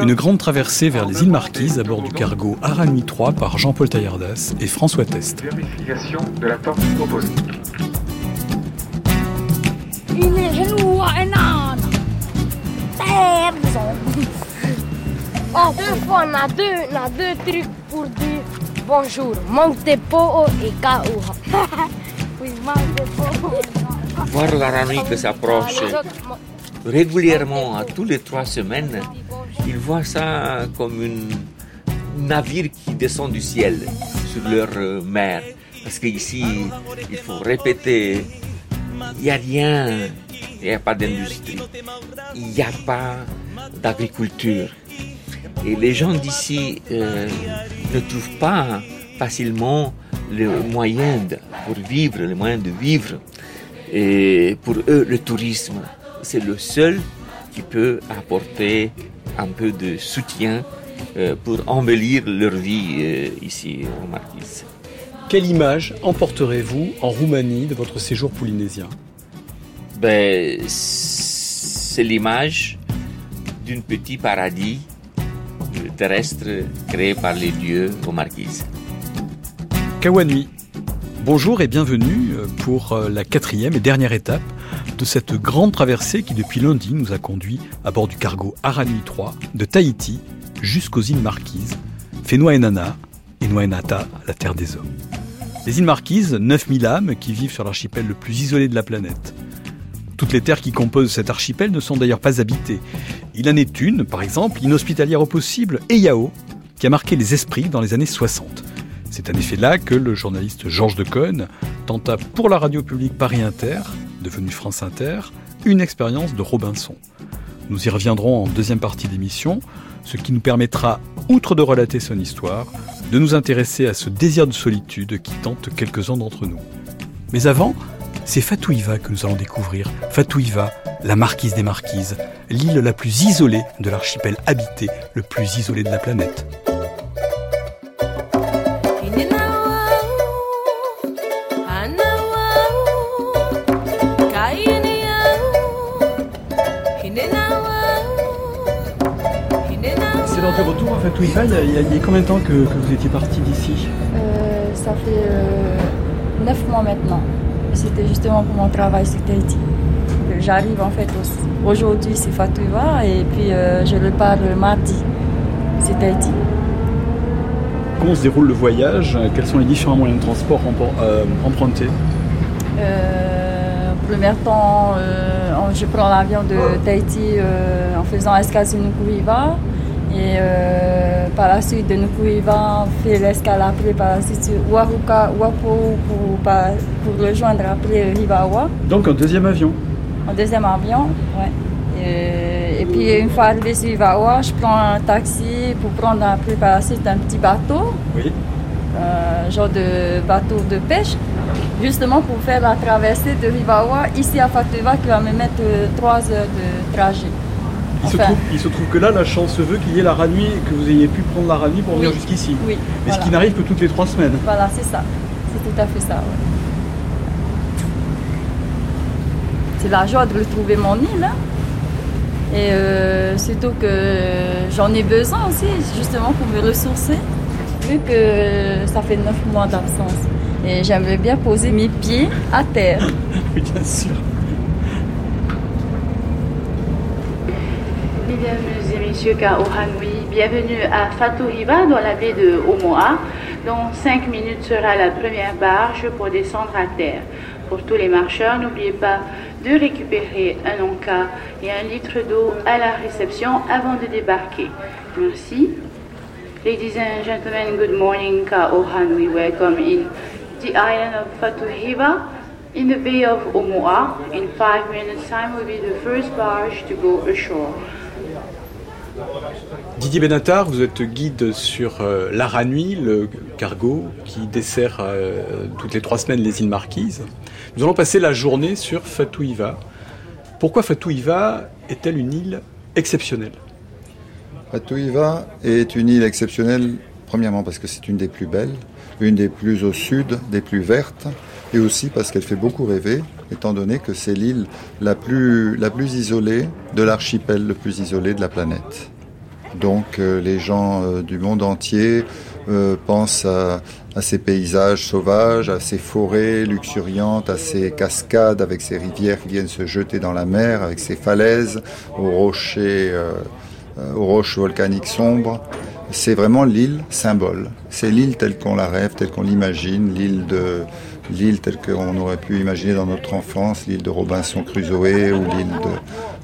Une grande traversée vers les îles Marquises à bord du cargo Arami 3 par Jean-Paul Taillardas et François Test. Vérification de la porte proposée. Oh, deux fois, on a deux, on a deux trucs pour dire bonjour. Manque de peau et KO. oui, manque de peau. Voir l'Arami qui s'approche régulièrement, à tous les trois semaines, ils voient ça comme un navire qui descend du ciel sur leur euh, mer. Parce qu'ici, il faut répéter, il n'y a rien, il n'y a pas d'industrie, il n'y a pas d'agriculture. Et les gens d'ici euh, ne trouvent pas facilement les moyens de- pour vivre, les moyens de vivre. Et pour eux, le tourisme, c'est le seul qui peut apporter un peu de soutien euh, pour embellir leur vie euh, ici en Marquise. Quelle image emporterez-vous en Roumanie de votre séjour polynésien? Ben, c'est l'image d'un petit paradis terrestre créé par les dieux aux Marquises. Kawanui. Bonjour et bienvenue euh, pour euh, la quatrième et dernière étape de cette grande traversée qui depuis lundi nous a conduit à bord du cargo Arani 3 de Tahiti jusqu'aux îles Marquises, Fénois et Noenata, la terre des hommes. Les îles Marquises, 9000 âmes qui vivent sur l'archipel le plus isolé de la planète. Toutes les terres qui composent cet archipel ne sont d'ailleurs pas habitées. Il en est une, par exemple, inhospitalière au possible, Eyao, qui a marqué les esprits dans les années 60. C'est en effet là que le journaliste Georges Decaune tenta pour la radio publique Paris Inter, devenue France Inter, une expérience de Robinson. Nous y reviendrons en deuxième partie d'émission, ce qui nous permettra, outre de relater son histoire, de nous intéresser à ce désir de solitude qui tente quelques-uns d'entre nous. Mais avant, c'est Fatouiva que nous allons découvrir. Fatouiva, la marquise des marquises, l'île la plus isolée de l'archipel habité, le plus isolé de la planète. Lors du retour à Fatouiva, il y, a, il y a combien de temps que, que vous étiez parti d'ici? Euh, ça fait euh, neuf mois maintenant. C'était justement pour mon travail sur Tahiti. J'arrive en fait au- aujourd'hui, c'est Fatouiva, et puis euh, je repars le mardi, c'est Tahiti. Comment se déroule le voyage? Quels sont les différents moyens de transport euh, empruntés? Euh, premier temps, euh, je prends l'avion de Tahiti euh, en faisant escale sur Nukuiva. Et euh, par la suite de Nukuiva, on fait l'escale après par la suite sur Wahuka, Wapo pour, pour rejoindre après Rivawa. Donc un deuxième avion. En deuxième avion, ouais. Et, et puis une fois arrivé sur Rivawa, je prends un taxi pour prendre après par la suite un petit bateau, Oui. un genre de bateau de pêche, justement pour faire la traversée de Rivawa ici à Fatouiva qui va me mettre euh, trois heures de trajet. Il, se trouve, il se trouve que là, la chance veut qu'il y ait la ranui, que vous ayez pu prendre la ranui pour venir jusqu'ici. oui, Mais voilà. ce qui n'arrive que toutes les trois semaines. Voilà, c'est ça. C'est tout à fait ça. ouais. C'est la joie de retrouver mon île. hein. Et euh, surtout que j'en ai besoin aussi, justement pour me ressourcer, vu que ça fait neuf mois d'absence. Et j'aimerais bien poser mes pieds à terre. Oui, bien sûr. Mesdames et messieurs Kaohanui, bienvenue à Fatouhiva dans la baie de Omoa. Dans 5 minutes sera la première barge pour descendre à terre. Pour tous les marcheurs, n'oubliez pas de récupérer un encas et un litre d'eau à la réception avant de débarquer. Merci. Ladies and gentlemen, good morning, Kaohanui. Welcome in the island of Fatuhiva. In the Bay of Omoa, in five minutes' time will be the first barge to go ashore. Didier Benatar, vous êtes guide sur euh, l'Aranui, le cargo qui dessert euh, toutes les trois semaines les îles Marquises. Nous allons passer la journée sur Fatouiva. Pourquoi Fatouiva est-elle une île exceptionnelle? Fatouiva est une île exceptionnelle, premièrement parce que c'est une des plus belles, une des plus au sud, des plus vertes, et aussi parce qu'elle fait beaucoup rêver, étant donné que c'est l'île la plus, isolée de l'archipel le plus isolé de la planète. Donc euh, les gens euh, du monde entier euh, pensent à, à, ces paysages sauvages, à ces forêts luxuriantes, à ces cascades avec ces rivières qui viennent se jeter dans la mer, avec ces falaises, aux rochers, aux roches volcaniques sombres. C'est vraiment l'île symbole. C'est l'île telle qu'on la rêve, telle qu'on l'imagine, l'île de l'île telle qu'on aurait pu imaginer dans notre enfance, l'île de Robinson Crusoe ou l'île de...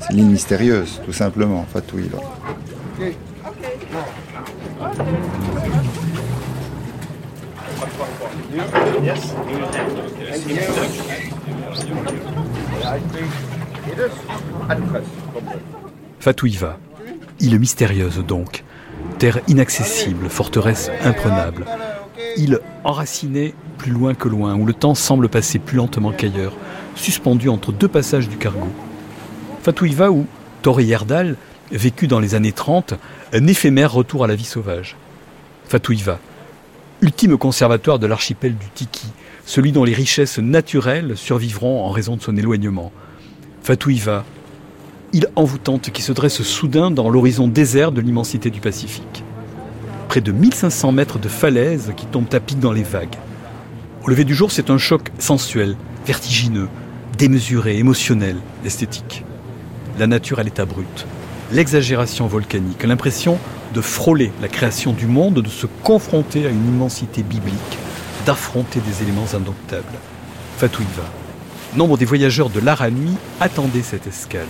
C'est l'île mystérieuse, tout simplement, Fatouiva. Fatouiva, île mystérieuse donc, terre inaccessible, forteresse imprenable, île enracinée plus loin que loin, où le temps semble passer plus lentement qu'ailleurs, suspendue entre deux passages du cargo. Fatouiva où Torre Yerdal vécu dans les années 30, un éphémère retour à la vie sauvage. Fatouiva, ultime conservatoire de l'archipel du Tiki, celui dont les richesses naturelles survivront en raison de son éloignement. Fatouiva, île envoûtante qui se dresse soudain dans l'horizon désert de l'immensité du Pacifique. Près de 1500 mètres de falaises qui tombent à pic dans les vagues. Au lever du jour, c'est un choc sensuel, vertigineux, démesuré, émotionnel, esthétique. La nature à l'état brut, l'exagération volcanique, l'impression de frôler la création du monde, de se confronter à une immensité biblique, d'affronter des éléments indomptables. Fatouiva. Nombre des voyageurs de l'Aranui attendaient cette escale.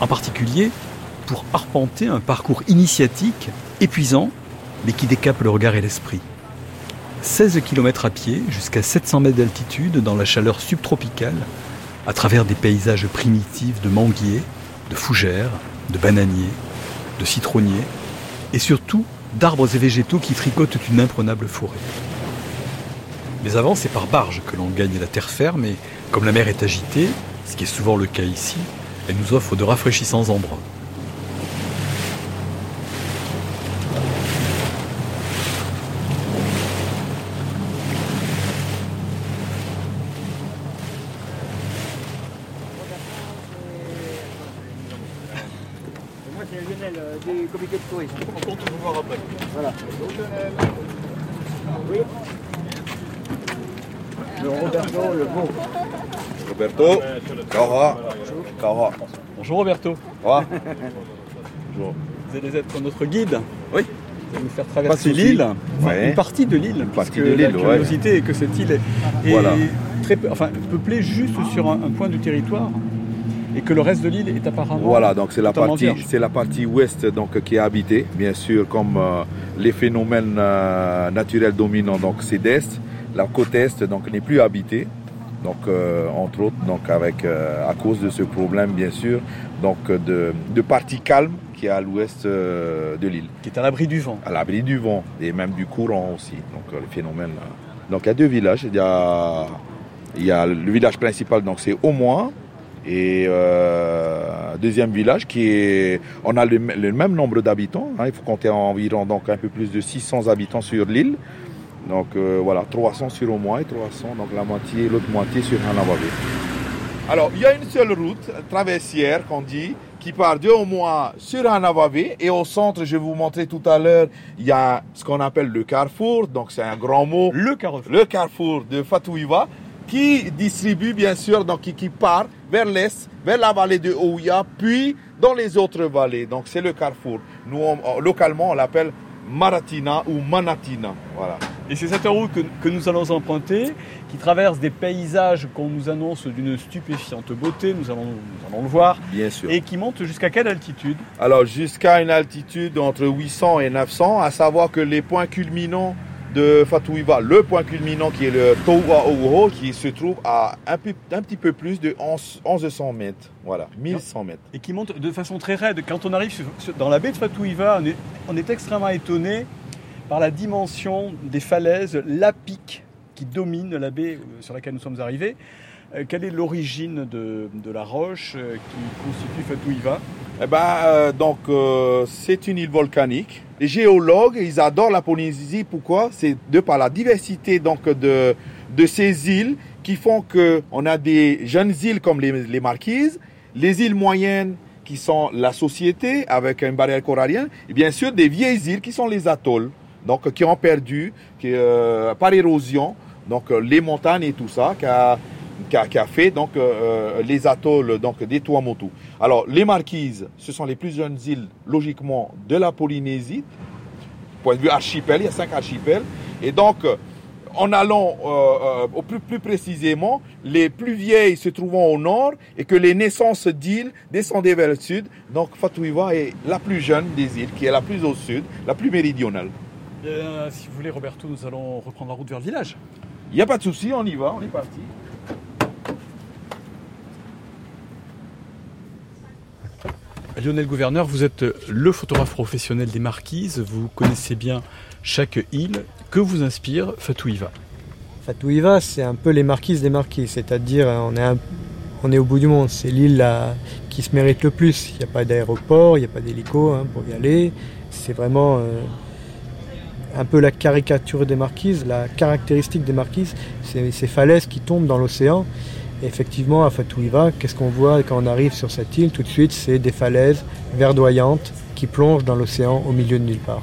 En particulier pour arpenter un parcours initiatique, épuisant, mais qui décape le regard et l'esprit. 16 km à pied, jusqu'à 700 mètres d'altitude, dans la chaleur subtropicale, à travers des paysages primitifs de manguiers, de fougères, de bananiers, de citronniers, et surtout d'arbres et végétaux qui fricotent une imprenable forêt. Mais avant, c'est par barge que l'on gagne la terre ferme, et comme la mer est agitée, ce qui est souvent le cas ici, elle nous offre de rafraîchissants embruns. Bonjour Roberto. Bonjour. Vous allez être notre guide. Oui. Vous allez nous faire traverser l'île, une partie de l'île, parce que la curiosité est que cette île est, très enfin, peuplée juste sur un, point du territoire et que le reste de l'île est apparemment. Voilà, donc c'est la partie, c'est la partie ouest donc qui est habitée, bien sûr, comme euh, les phénomènes euh, naturels dominants, donc c'est d'est. La côte est donc n'est plus habitée. Donc, euh, entre autres, donc avec, à cause de ce problème, bien sûr, donc de, de partie calme qui est à l'ouest euh, de l'île. Qui est à l'abri du vent. À l'abri du vent et même du courant aussi. Donc, le phénomène. Donc, il y a deux villages. Il y a, il y a le village principal, donc c'est au moins. Et euh, deuxième village qui est, on a le, le même nombre d'habitants. Hein, il faut compter environ donc un peu plus de 600 habitants sur l'île. Donc euh, voilà, 300 sur Omoa et 300, donc la moitié, l'autre moitié sur Hanavavé. Alors, il y a une seule route traversière qu'on dit, qui part de Omoa sur Hanavavé. Et au centre, je vais vous montrer tout à l'heure, il y a ce qu'on appelle le carrefour. Donc c'est un grand mot. Le carrefour. Le carrefour de Fatouiva, qui distribue bien sûr, donc qui, qui part vers l'est, vers la vallée de Ouya, puis dans les autres vallées. Donc c'est le carrefour. Nous, on, localement, on l'appelle Maratina ou Manatina. Voilà. Et c'est cette route que, que, nous allons emprunter, qui traverse des paysages qu'on nous annonce d'une stupéfiante beauté, nous allons, nous allons le voir. Bien sûr. Et qui monte jusqu'à quelle altitude? Alors jusqu'à une altitude entre 800 et 900, à savoir que les points culminants de Fatouiva, le point culminant qui est le Towa Ouho, qui se trouve à un, un, petit peu plus de 11, 1100 mètres. Voilà, 1100 mètres. Et qui monte de façon très raide. Quand on arrive dans la baie de Fatouiva, on est, on est extrêmement étonné par la dimension des falaises, la pique qui domine la baie euh, sur laquelle nous sommes arrivés. Euh, quelle est l'origine de, la roche euh, qui constitue Fatouiva eh ben, donc, c'est une île volcanique. Les géologues, ils adorent la Polynésie. Pourquoi? C'est de par la diversité donc, de, de ces îles qui font qu'on a des jeunes îles comme les, les Marquises, les îles moyennes qui sont la société avec une barrière corallienne, et bien sûr des vieilles îles qui sont les atolls donc qui ont perdu qui, euh, par érosion donc les montagnes et tout ça qui a, qui a, fait donc euh, les atolls donc des Tuamotu. Alors les Marquises, ce sont les plus jeunes îles logiquement de la Polynésie. Point de vue archipel, il y a cinq archipels et donc en allant au plus, plus, précisément, les plus vieilles se trouvant au nord et que les naissances d'îles descendaient vers le sud. Donc Fatouiva est la plus jeune des îles, qui est la plus au sud, la plus méridionale. Euh, si vous voulez, Roberto, nous allons reprendre la route vers le village. Il n'y a pas de souci, on y va, on est parti. Lionel Gouverneur, vous êtes le photographe professionnel des marquises, vous connaissez bien chaque île. Que vous inspire Fatouiva Fatouiva, c'est un peu les marquises des marquises, c'est-à-dire on est, on est au bout du monde, c'est l'île qui se mérite le plus. Il n'y a pas d'aéroport, il n'y a pas d'hélico hein, pour y aller. C'est vraiment euh, un peu la caricature des marquises, la caractéristique des marquises, c'est ces falaises qui tombent dans l'océan. Effectivement, à Fatouiva, qu'est-ce qu'on voit quand on arrive sur cette île? Tout de suite, c'est des falaises verdoyantes qui plongent dans l'océan au milieu de nulle part.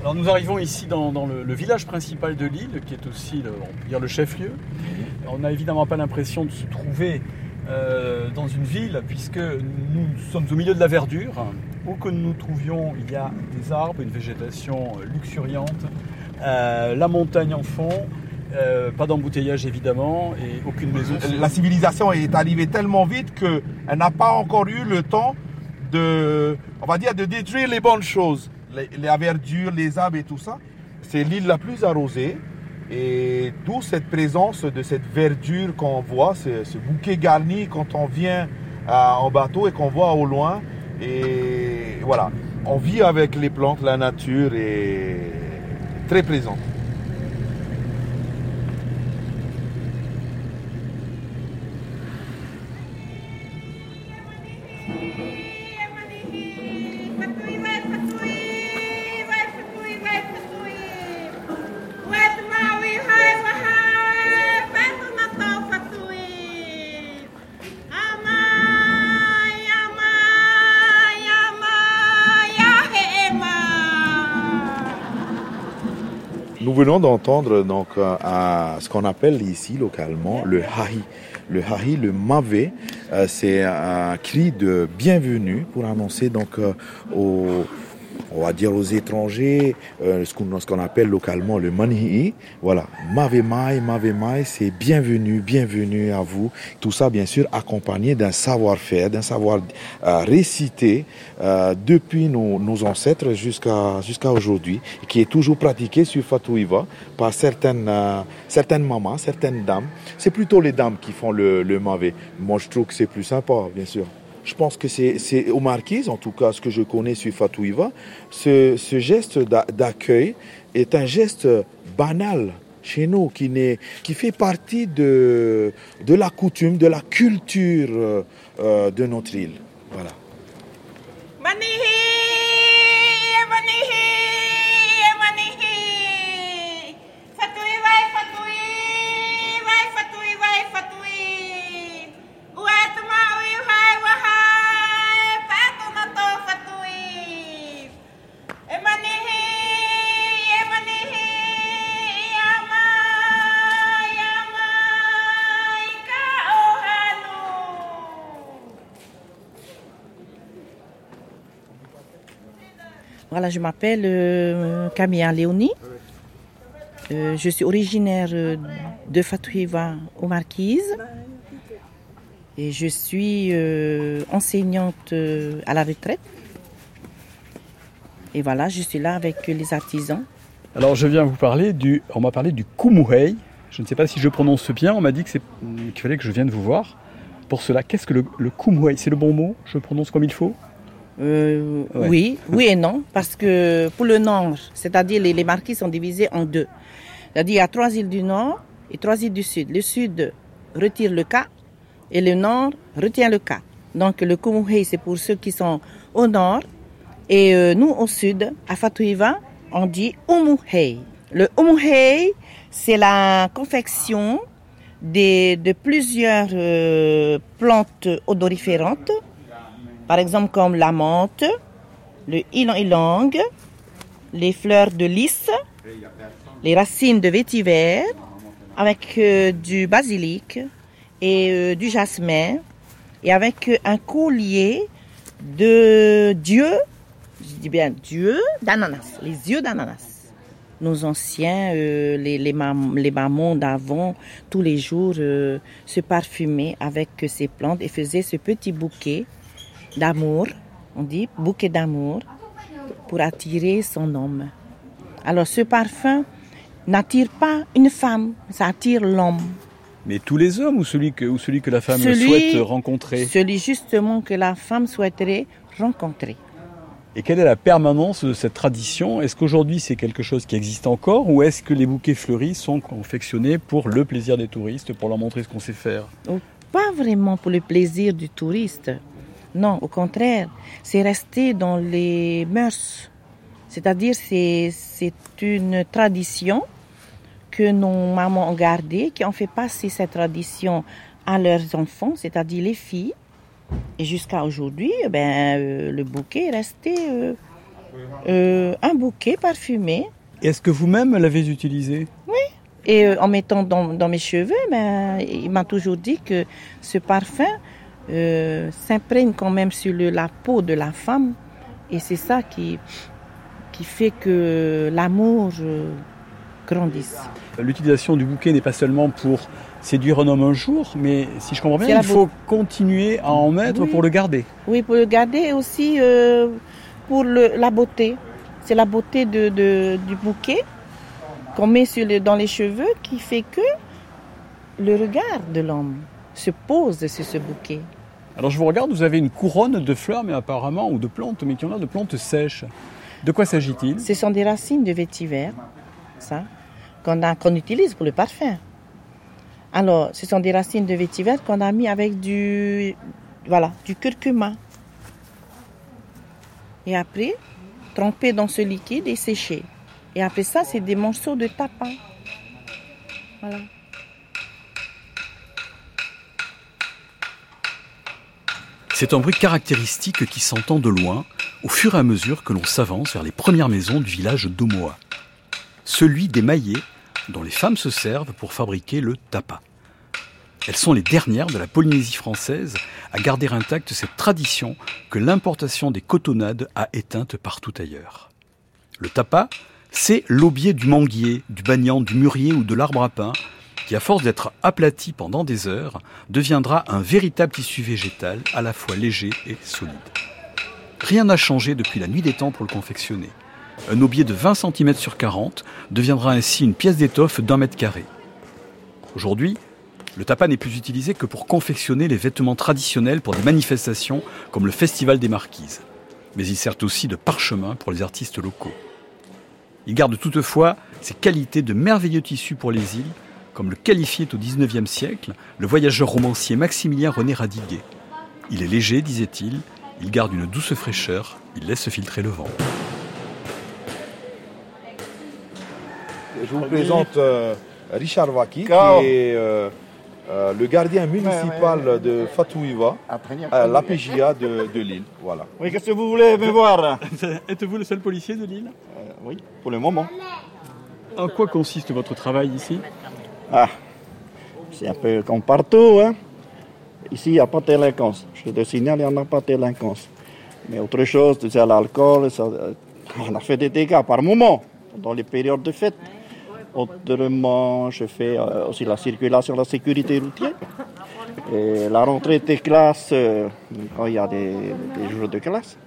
Alors nous arrivons ici dans, le, village principal de l'île, qui est aussi le, chef-lieu. On n'a évidemment pas l'impression de se trouver euh, dans une ville, puisque nous sommes au milieu de la verdure. Où que nous nous trouvions, il y a des arbres, une végétation euh, luxuriante, euh, la montagne en fond, pas d'embouteillage évidemment et aucune maison. La civilisation est arrivée tellement vite qu'elle n'a pas encore eu le temps de, on va dire, de détruire les bonnes choses, la verdure, les arbres et tout ça. C'est l'île la plus arrosée. Et d'où cette présence de cette verdure qu'on voit, ce, bouquet garni quand on vient euh, en bateau et qu'on voit au loin. Et voilà, on vit avec les plantes, la nature est très présente. Venons d'entendre donc à ce qu'on appelle ici localement le hahi. Le hahi, le mavé, euh, c'est un cri de bienvenue pour annoncer donc euh, aux on va dire aux étrangers, euh, ce qu'on appelle localement le manihi. Voilà, Mavemai, Mavemai, c'est bienvenue, bienvenue à vous. Tout ça, bien sûr, accompagné d'un savoir-faire, d'un savoir euh, récité euh, depuis nos, ancêtres jusqu'à jusqu'à aujourd'hui, qui est toujours pratiqué sur Fatouiva par certaines, certaines mamans, certaines dames. C'est plutôt les dames qui font le, le. Moi, je trouve que c'est plus sympa, bien sûr. Je pense que c'est aux marquises, en tout cas ce que je connais sur Fatouiva, ce, ce geste d'accueil est un geste banal chez nous, qui, qui fait partie de, de la coutume, de la culture euh, de notre île. Voilà. Voilà, je m'appelle euh, Camilla Léonie. Euh, je suis originaire euh, de Fatouiva aux Marquises. Et je suis enseignante à la retraite. Et voilà, je suis là avec les artisans Alors je viens vous parler du, on m'a parlé du Kumuhei. Je ne sais pas si je prononce bien, on m'a dit qu'il fallait que je vienne vous voir. Pour cela, qu'est-ce que le, le C'est le bon mot? Je prononce comme il faut? Euh, Ouais. Oui, oui et non, parce que pour le nord, c'est-à-dire les, les marquis sont divisés en deux. C'est-à-dire il y a trois îles du nord et trois îles du sud. Le sud retire le K et le nord retient le K. Donc le Kumuhei, c'est pour ceux qui sont au nord. Et euh, nous, au sud, à Fatuiva, on dit Umuhei. Le Umuhei, c'est la confection des- de plusieurs euh, plantes odoriférantes par exemple comme la menthe, le ylang-ylang, les fleurs de lys, les racines de vétiver, avec euh, du basilic et euh, du jasmin, et avec euh, un collier de dieu, je dis bien dieu d'ananas, les yeux d'ananas. Nos anciens, les, les, mam- les mamans d'avant, tous les jours se parfumaient avec ces plantes et faisaient ce petit bouquet d'amour, on dit bouquet d'amour, pour attirer son homme. Alors ce parfum n'attire pas une femme, ça attire l'homme. Mais tous les hommes ou celui que, ou celui que la femme Celui- souhaite rencontrer Celui justement que la femme souhaiterait rencontrer. Et quelle est la permanence de cette tradition? Est-ce qu'aujourd'hui c'est quelque chose qui existe encore ou est-ce que les bouquets fleuris sont confectionnés pour le plaisir des touristes, pour leur montrer ce qu'on sait faire? Oh, Pas vraiment pour le plaisir du touriste. Non, au contraire, c'est resté dans les mœurs. C'est-à-dire, c'est, c'est une tradition que nos mamans ont gardée, qui ont fait passer cette tradition à leurs enfants, c'est-à-dire les filles. Et jusqu'à aujourd'hui, eh ben, euh, le bouquet est resté euh, euh, un bouquet parfumé. Est-ce que vous-même l'avez utilisé? Et euh, en mettant dans, dans mes cheveux, ben, il m'a toujours dit que ce parfum euh, s'imprègne quand même sur le- la peau de la femme. Et c'est ça qui, qui fait que l'amour euh, grandisse. L'utilisation du bouquet n'est pas seulement pour séduire un homme un jour, mais si je comprends bien, il faut continuer à en mettre Oui. pour le garder. Oui, pour le garder et aussi euh, pour le- la beauté. C'est la beauté de, de- du bouquet qu'on met sur le- dans les cheveux qui fait que le regard de l'homme se pose sur ce bouquet. Alors je vous regarde, vous avez une couronne de fleurs, mais apparemment, ou de plantes, mais qui en a de plantes sèches. De quoi s'agit-il? Ce sont des racines de vétiver, ça, qu'on utilise pour le parfum. Alors, ce sont des racines de vétiver qu'on a mis avec du, voilà, du curcuma. Et après, tremper dans ce liquide et sécher. Et après ça, c'est des morceaux de tapas. Voilà. C'est un bruit caractéristique qui s'entend de loin au fur et à mesure que l'on s'avance vers les premières maisons du village d'Omoa. Celui des maillets dont les femmes se servent pour fabriquer le tapa. Elles sont les dernières de la Polynésie française à garder intacte cette tradition que l'importation des cotonnades a éteinte partout ailleurs. Le tapa, c'est l'aubier du manguier, du banyan, du mûrier ou de l'arbre à pain qui, à force d'être aplati pendant des heures, deviendra un véritable tissu végétal à la fois léger et solide. Rien n'a changé depuis la nuit des temps pour le confectionner. Un aubier de 20 cm sur 40 deviendra ainsi une pièce d'étoffe d'un mètre carré. Aujourd'hui, le tapa n'est plus utilisé que pour confectionner les vêtements traditionnels pour des manifestations comme le Festival des Marquises. Mais il sert aussi de parchemin pour les artistes locaux. Il garde toutefois ses qualités de merveilleux tissu pour les îles, comme le qualifiait au XIXe siècle le voyageur romancier Maximilien René Radiguet. Il est léger, disait-il, il garde une douce fraîcheur, il laisse filtrer le vent. Je vous présente euh, Richard Waki, qui est euh, euh, le gardien municipal de Fatouiva, à l'APJA de, de Lille. Voilà. Oui, qu'est-ce que vous voulez me voir? Êtes-vous le seul policier de l'île Oui, pour le moment. En quoi consiste votre travail ici? Ah, c'est un peu comme partout. Hein. Ici, il n'y a pas de délinquance. Je te signale, il n'y en a pas de délinquance. Mais autre chose, c'est l'alcool. ça, euh, On a fait des dégâts par moment, dans les périodes de fête. Autrement, je fais euh, aussi la circulation, la sécurité routière. Et la rentrée des classes, euh, quand il y a des, des jours de classe.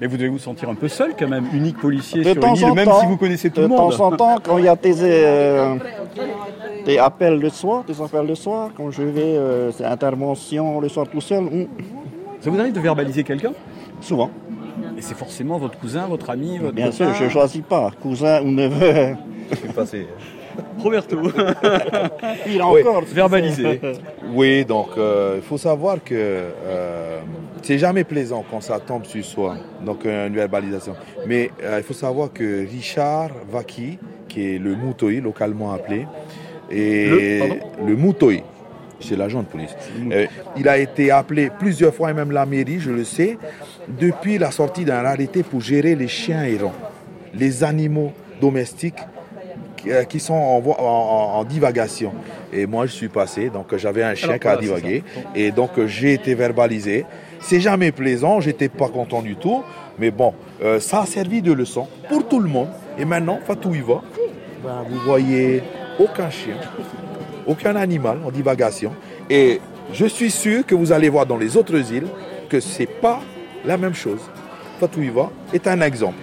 Mais vous devez vous sentir un peu seul quand même, unique policier De sur temps une île, en même temps, si vous connaissez tout de le monde. temps en temps, quand il y a des, euh, des appels le soir, des appels le soir, quand je vais, euh, c'est intervention le soir tout seul, Ça vous arrive de verbaliser quelqu'un? Souvent. Et c'est forcément votre cousin, votre ami, votre Bien sûr, je ne choisis pas, cousin ou neveu. Je suis passé. Roberto. Il Oui. encore. Verbaliser. Oui, donc euh, il faut savoir que euh, c'est jamais plaisant quand ça tombe sur soi, donc euh, une verbalisation. Mais euh, il faut savoir que Richard Vaki, qui est le Moutoi, localement appelé, et Le- le Moutoi, c'est l'agent de police, euh, il a été appelé plusieurs fois, et même la mairie, je le sais, depuis la sortie d'un arrêté pour gérer les chiens errants, les animaux domestiques qui- euh, qui sont en, divagation. Et moi, je suis passé, donc euh, j'avais un chien qui a divagué, et donc euh, j'ai été verbalisé. C'est jamais plaisant, j'étais pas content du tout, mais bon, euh, ça a servi de leçon pour tout le monde. Et maintenant, Fatou y va, ben, vous voyez aucun chien, aucun animal en divagation, et je suis sûr que vous allez voir dans les autres îles que c'est pas la même chose. Fatou y va est un exemple.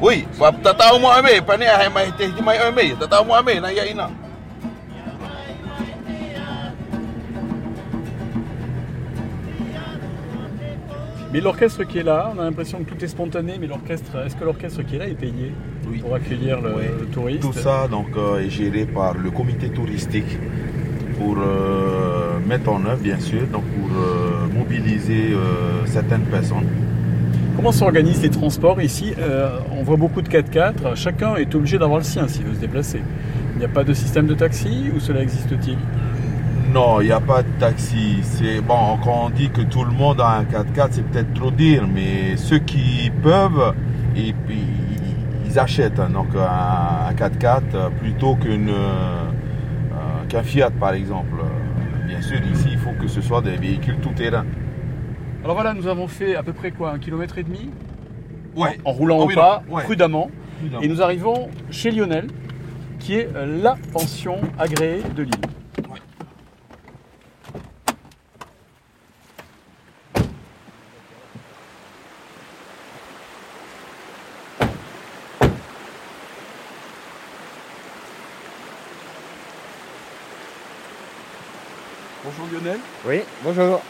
Oui, ame, pa mai di mai ame, ame na ina. Mais l'orchestre qui est là, on a l'impression que tout est spontané, mais l'orchestre, est-ce que l'orchestre qui est là est payé Oui. pour accueillir le, le touriste Tout ça donc, euh, est géré par le comité touristique pour euh, mettre en œuvre, bien sûr, donc pour euh, mobiliser euh, certaines personnes. Comment s'organisent les transports ici? Euh, On voit beaucoup de 4x4, chacun est obligé d'avoir le sien s'il veut se déplacer. Il n'y a pas de système de taxi ou cela existe-t-il? Non, il n'y a pas de taxi. C'est bon quand on dit que tout le monde a un 4x4, c'est peut-être trop dire, mais ceux qui peuvent, ils achètent hein, donc un, un 4x4 euh, plutôt euh, qu'un Fiat par exemple. Bien sûr, ici il faut que ce soit des véhicules tout terrain. Alors voilà, nous avons fait à peu près quoi Un kilomètre et demi Ouais. En roulant Ah au pas, non, ouais. prudemment. Prudemment. Et nous arrivons chez Lionel, qui est euh, la pension agréée de l'île. Bonjour Lionel. Oui, bonjour.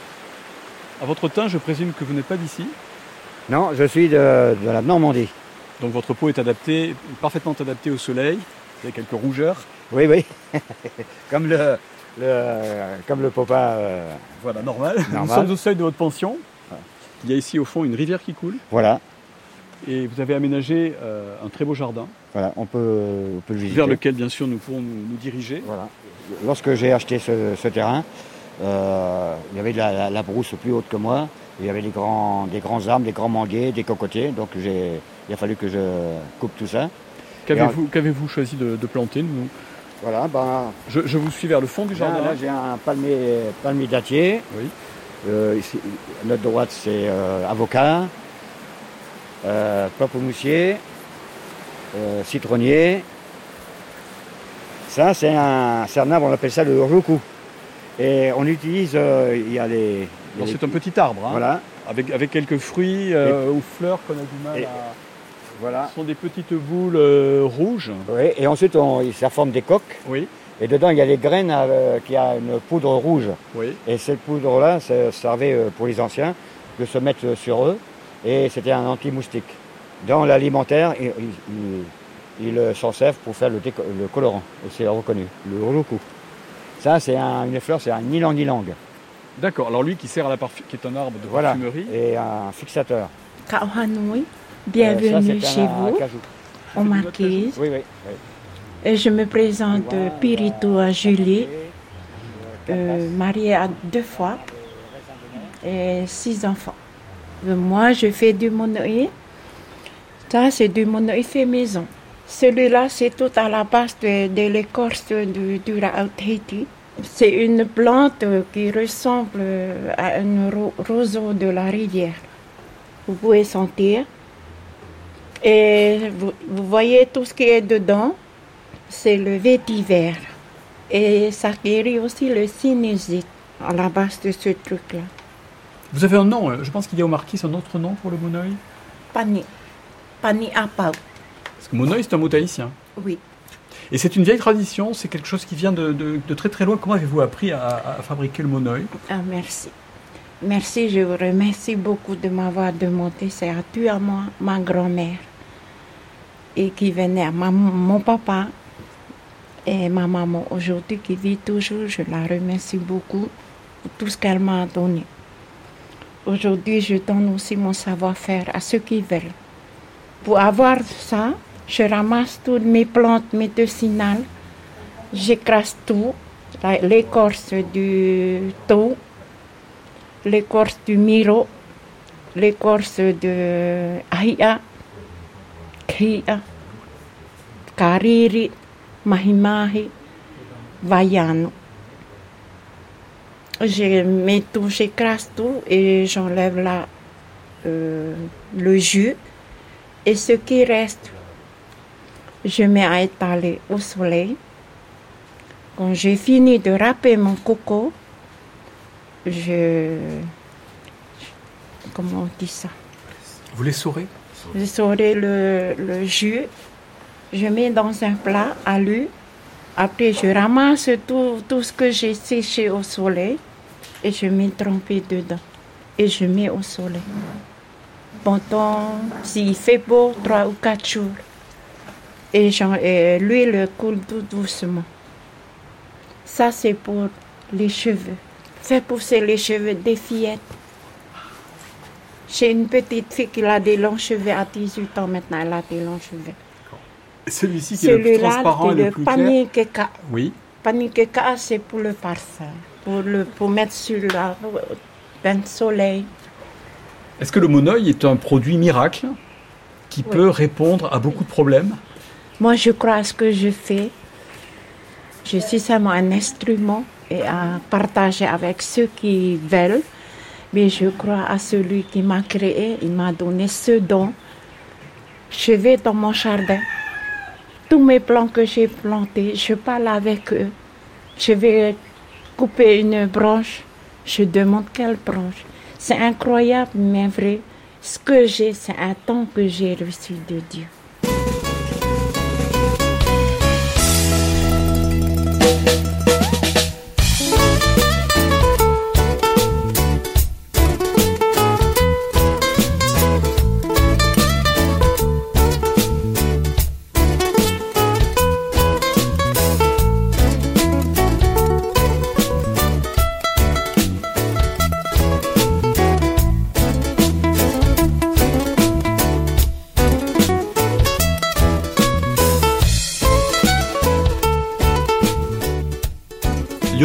À votre teint, je présume que vous n'êtes pas d'ici. Non, je suis de, de la Normandie. Donc votre peau est adaptée, parfaitement adaptée au soleil. Vous avez quelques rougeurs. Oui, oui. comme le, le, comme le papa. euh, Voilà, normal. Nous sommes au seuil de votre pension. Il y a ici au fond une rivière qui coule. Voilà, Et vous avez aménagé euh, un très beau jardin, voilà, on peut, on peut le visiter. vers lequel bien sûr nous pourrons nous, nous diriger. Voilà. Lorsque j'ai acheté ce, ce terrain, euh, il y avait de la, la- la brousse plus haute que moi. Il y avait des grands, des grands arbres, des grands manguiers, des cocotiers. Donc il a fallu que je coupe tout ça. Qu'avez-vous choisi de, de planter nous? Voilà, ben, je, je vous suis vers le fond du jardin. là, j'ai un palmier, palmier dattier. Oui. Euh, ici, à notre droite, c'est euh, avocat, euh, pamplemoussier, citronnier. Ça, c'est un, un arbre, on appelle ça le roku. Et on utilise, euh, il y a les... il y a Alors, les- C'est un petit arbre, hein, Voilà. avec, avec quelques fruits euh, ou fleurs qu'on a du mal Et- à. Voilà. Ce sont des petites boules euh, rouges. Oui, et ensuite, on, ça forme des coques. Oui. Et dedans, il y a des graines euh, qui a une poudre rouge. Oui. Et cette poudre-là, ça servait euh, pour les anciens de se mettre sur eux. Et c'était un anti-moustique. Dans l'alimentaire, ils, ils- ils, euh, s'en servent pour faire le, le colorant. Et c'est reconnu, le rouloukou. Ça, c'est un- une fleur, c'est un ylang-ylang. D'accord. Alors lui qui sert à la parfu- qui est un arbre de Voilà. parfumerie. Et un fixateur. Kak Hanoi, Euh, bienvenue ça, chez un vous, au Marquise. Oui, oui. oui. Et je me présente Pirito à Julie. euh, mariée à deux fois et six enfants. Euh, Moi, je fais du monoï. Ça, c'est du monoï fait maison. Celui-là, c'est tout à la base de, de l'écorce du, du Tahiti. C'est une plante qui ressemble à un ro- roseau de la rivière. Vous pouvez sentir. Et vous, vous voyez tout ce qui est dedans, c'est le vétiver. Et ça guérit aussi le sinusite à la base de ce truc-là. Vous avez un nom, euh, je pense qu'il y a au marquis un autre nom pour le monoï? Pani. Pani apau. Parce que monoï, c'est un mot tahitien. Oui. Et c'est une vieille tradition, c'est quelque chose qui vient de, de- de très très loin. Comment avez-vous appris à, à fabriquer le monoï Ah, merci. Merci, je vous remercie beaucoup de m'avoir demandé. C'est à tu à moi, ma grand-mère. Et qui venait à ma- mon papa et ma maman aujourd'hui qui vit toujours. Je la remercie beaucoup pour tout ce qu'elle m'a donné. Aujourd'hui, je donne aussi mon savoir-faire à ceux qui veulent. Pour avoir ça, je ramasse toutes mes plantes médicinales, j'écrase tout, l'écorce du tau, l'écorce du miro, l'écorce de aia, kia, kariri, mahimahi, vaiano. Je mets tout, j'écrase tout et j'enlève la, euh, le jus. Et ce qui reste, je mets à étaler au soleil. Quand j'ai fini de râper mon coco, je... Comment on dit ça? Vous les saurez? Je saurai le, le jus, je mets dans un plat alu. Après, je ramasse tout, tout ce que j'ai séché au soleil et je mets trempé dedans. Et je mets au soleil. Pendant, s'il fait beau, trois ou quatre jours. Et, l'huile coule tout doucement. Ça, c'est pour les cheveux. Fait pousser les cheveux des fillettes. J'ai une petite fille qui a des longs cheveux à 18 ans maintenant, elle a des longs cheveux. Celui-ci qui est le plus transparent c'est et le le plus clair. panier keka. Oui. Panier keka, c'est pour le parfum, pour, le, pour mettre sur la bain de soleil. Est-ce que le monoï est un produit miracle qui peut répondre à beaucoup de problèmes? Moi, je crois à ce que je fais. Je suis seulement un instrument et à partager avec ceux qui veulent. Mais je crois à celui qui m'a créé, il m'a donné ce don. Je vais dans mon jardin. Tous mes plants que j'ai plantés, je parle avec eux. Je vais couper une branche. Je demande quelle branche. C'est incroyable, mais vrai. Ce que j'ai, c'est un don que j'ai reçu de Dieu.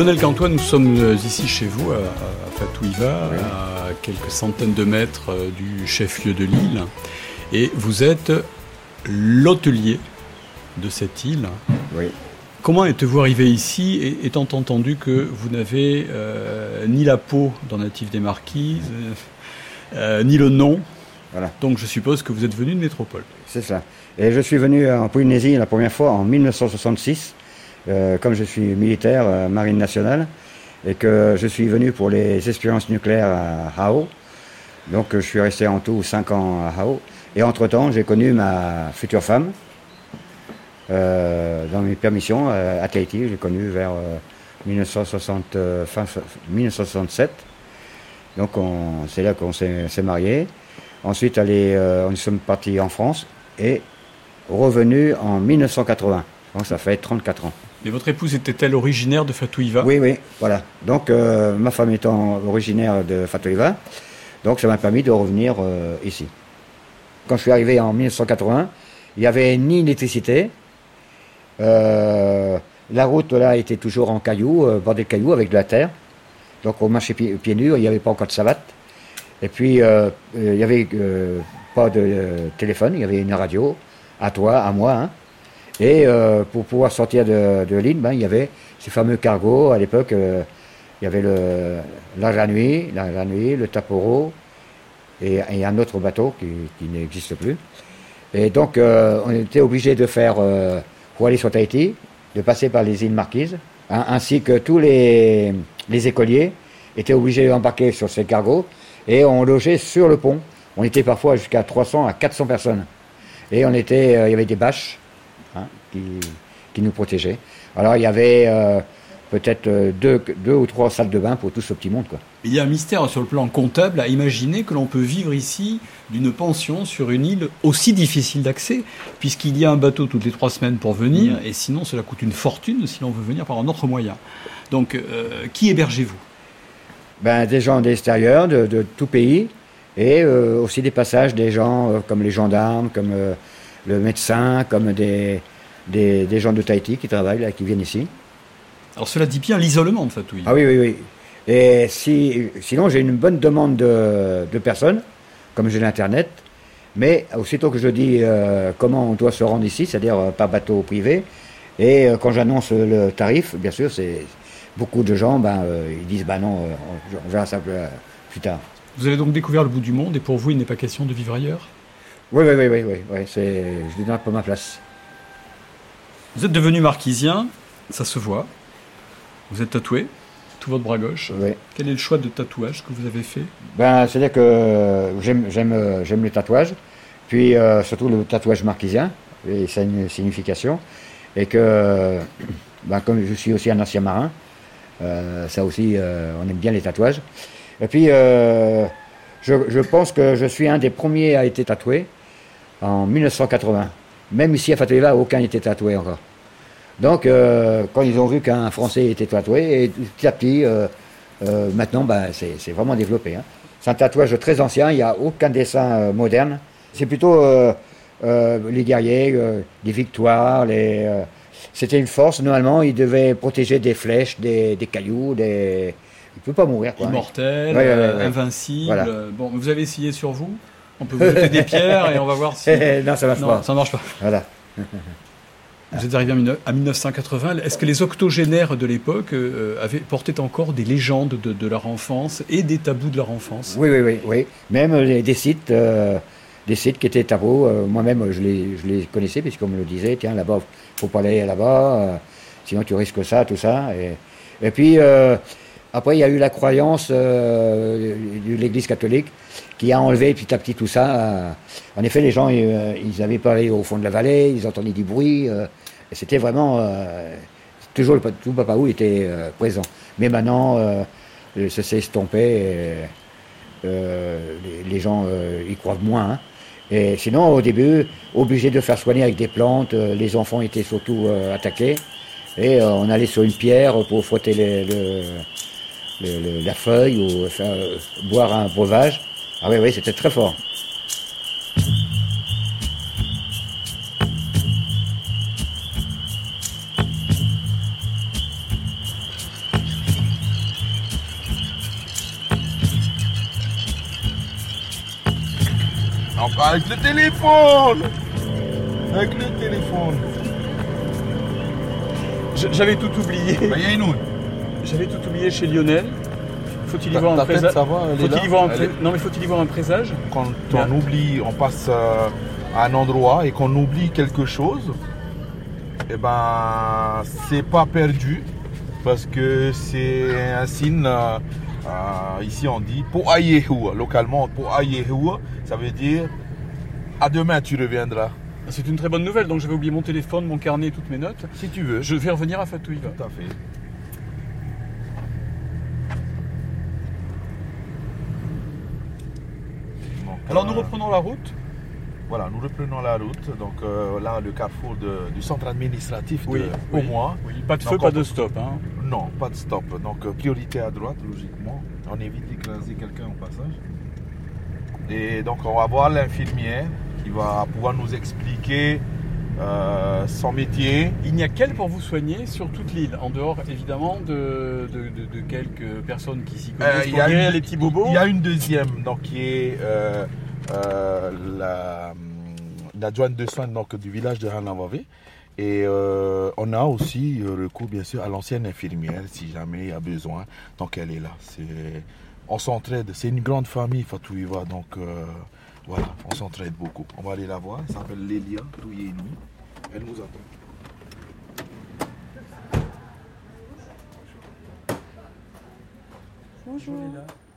Lionel Gantois, nous sommes euh, ici chez vous, à, Fatouiva, à quelques centaines de mètres euh, du chef-lieu de l'île. Et vous êtes l'hôtelier de cette île. Oui. Comment êtes-vous arrivé ici, étant entendu que vous n'avez euh, ni la peau d'un natif des Marquises, euh, ni le nom Voilà. Donc je suppose que vous êtes venu de métropole. C'est ça. Et je suis venu en Polynésie la première fois en 1966, euh, comme je suis militaire, euh, marine nationale, et que je suis venu pour les expériences nucléaires à Hao. Donc euh, je suis resté en tout 5 ans à Hao. Et entre-temps, j'ai connu ma future femme dans mes permissions à Tahiti. J'ai connu vers euh, 1960, euh, fin, 1967. Donc on- c'est là qu'on s'est mariés. Ensuite, allez, nous sommes partis en France et revenus en 1980. Donc ça fait 34 ans. Et votre épouse était-elle originaire de Fatouiva Oui, oui, voilà. Donc euh, ma femme étant originaire de Fatoiva, donc ça m'a permis de revenir euh, ici. Quand je suis arrivé en 1980, il n'y avait ni électricité, euh, La route là était toujours en cailloux, bordée de cailloux avec de la terre. Donc on marchait pieds, nus, il n'y avait pas encore de savate. Et puis il n'y avait pas de téléphone, il y avait une radio, à toi, à moi. hein. Et euh, pour pouvoir sortir de, l'île, ben, il y avait ces fameux cargos. À l'époque, euh, il y avait le, la le Taporo et, un autre bateau qui, n'existe plus. Et donc, euh, on était obligé de faire, pour aller sur Tahiti, de passer par les îles Marquises, hein, ainsi que tous les, les écoliers étaient obligés d'embarquer sur ces cargos et on logeait sur le pont. On était parfois jusqu'à 300 à 400 personnes. Et on était, il y avait des bâches qui, qui nous protégeaient. Alors il y avait euh, peut-être euh, deux, deux ou trois salles de bain pour tout ce petit monde. Quoi. Il y a un mystère sur le plan comptable à imaginer que l'on peut vivre ici d'une pension sur une île aussi difficile d'accès, puisqu'il y a un bateau toutes les trois semaines pour venir, et sinon cela coûte une fortune si l'on veut venir par un autre moyen. Donc, euh, qui hébergez-vous? Ben, Des gens d'extérieur, de, de tout pays, et euh, aussi des passages des gens comme les gendarmes, comme le médecin, comme des, des, des gens de Tahiti qui travaillent là, qui viennent ici. Alors cela dit bien l'isolement de Fatouille. Ah oui, oui, oui. Et si, sinon, j'ai une bonne demande de, de personnes, comme j'ai l'Internet, mais aussitôt que je dis euh, comment on doit se rendre ici, c'est-à-dire euh, par bateau privé, et euh, quand j'annonce le tarif, bien sûr, c'est beaucoup de gens, ben, ils disent, ben non, on, on verra ça plus, plus tard. Vous avez donc découvert le bout du monde, et pour vous, il n'est pas question de vivre ailleurs? Oui, oui, oui, oui, oui, oui c'est, je lui donne pas ma place. Vous êtes devenu marquisien, ça se voit. Vous êtes tatoué, tout votre bras gauche. Oui. Quel est le choix de tatouage que vous avez fait? Ben, c'est-à-dire que j'aime, j'aime, euh, j'aime le tatouage, puis euh, surtout le tatouage marquisien, et ça a une signification, et que, ben, comme je suis aussi un ancien marin, euh, ça aussi, euh, on aime bien les tatouages. Et puis, euh, je, je pense que je suis un des premiers à être tatoué en 1980. Même ici à Fatouiva, aucun n'était tatoué encore. Donc, euh, quand ils ont vu qu'un Français était tatoué, et petit à petit, euh, euh, maintenant, ben, c'est vraiment développé. hein. C'est un tatouage très ancien, il n'y a aucun dessin moderne. C'est plutôt les guerriers, les victoires, les, c'était une force. Normalement, ils devaient protéger des flèches, des, des cailloux, des... Il ne peut pas mourir. Quoi, Immortel, Ouais, ouais, ouais, ouais. invincible. Voilà. Bon, vous avez essayé sur vous? On peut vous jeter des pierres et on va voir si. non, ça marche pas. Ça marche pas. Voilà. Vous êtes arrivé en 19- à 1980. Est-ce que les octogénaires de l'époque euh, avaient portaient encore des légendes de, de leur enfance et des tabous de leur enfance? Oui, oui, oui, oui. Même euh, des sites, euh, des sites qui étaient tabous. euh, Moi-même, je les, je les connaissais puisqu'on me le disait. Tiens, là-bas, faut pas aller là-bas. sinon, tu risques ça, tout ça. Et, et puis après, il y a eu la croyance euh, de l'Église catholique qui a enlevé petit à petit tout ça. euh. En effet, les gens, euh, ils avaient pas allé au fond de la vallée, ils entendaient du bruit. euh, c'était vraiment euh, toujours le, tout Papa Ou était euh, présent. Mais maintenant, ça s'est estompé. et, les, les gens y croient moins. hein. Et sinon, au début, obligé de faire soigner avec des plantes, les enfants étaient surtout attaqués. Et on allait sur une pierre pour frotter les- le- le- le- la feuille ou faire, euh, boire un breuvage. Ah oui, oui, c'était très fort. Encore avec le téléphone Avec le téléphone. J'avais tout oublié. Bah, y a une autre. J'avais tout oublié chez Lionel. Faut-il y voir un présage Faut-il y voir un pré- Non, mais faut-il y voir un présage Quand on oublie, on passe euh, à un endroit et qu'on oublie quelque chose, eh ben, c'est pas perdu parce que c'est un signe. euh, ici, on dit pour localement pour ça veut dire à demain tu reviendras. C'est une très bonne nouvelle, donc j'avais oublié mon téléphone, mon carnet et toutes mes notes. Si tu veux. Je vais revenir à Fatouiva. Tout à fait. Alors nous reprenons la route. Voilà, nous reprenons la route. Donc euh, là, le carrefour de- du centre administratif de oui, Aumois. oui. Pas de Donc, feu, pas on- de stop. Hein. Non, pas de stop. Donc euh, priorité à droite, logiquement. On évite d'écraser quelqu'un au passage. Et donc on va voir l'infirmière qui va pouvoir nous expliquer euh, sans métier. Il n'y a qu'elle pour vous soigner sur toute l'île, en dehors évidemment de, de, quelques personnes qui s'y connaissent pour guérir les petits bobos. Il y a une deuxième donc, qui est la, l'adjointe de soins donc, du village de Hanavavé. Et on a aussi recours bien sûr à l'ancienne infirmière si jamais il y a besoin. Donc elle est là. On s'entraide. C'est une grande famille Fatouiva. Donc voilà, on s'entraide beaucoup. On va aller la voir. Elle s'appelle Lélia Touyeni. Elle nous attend. Bonjour.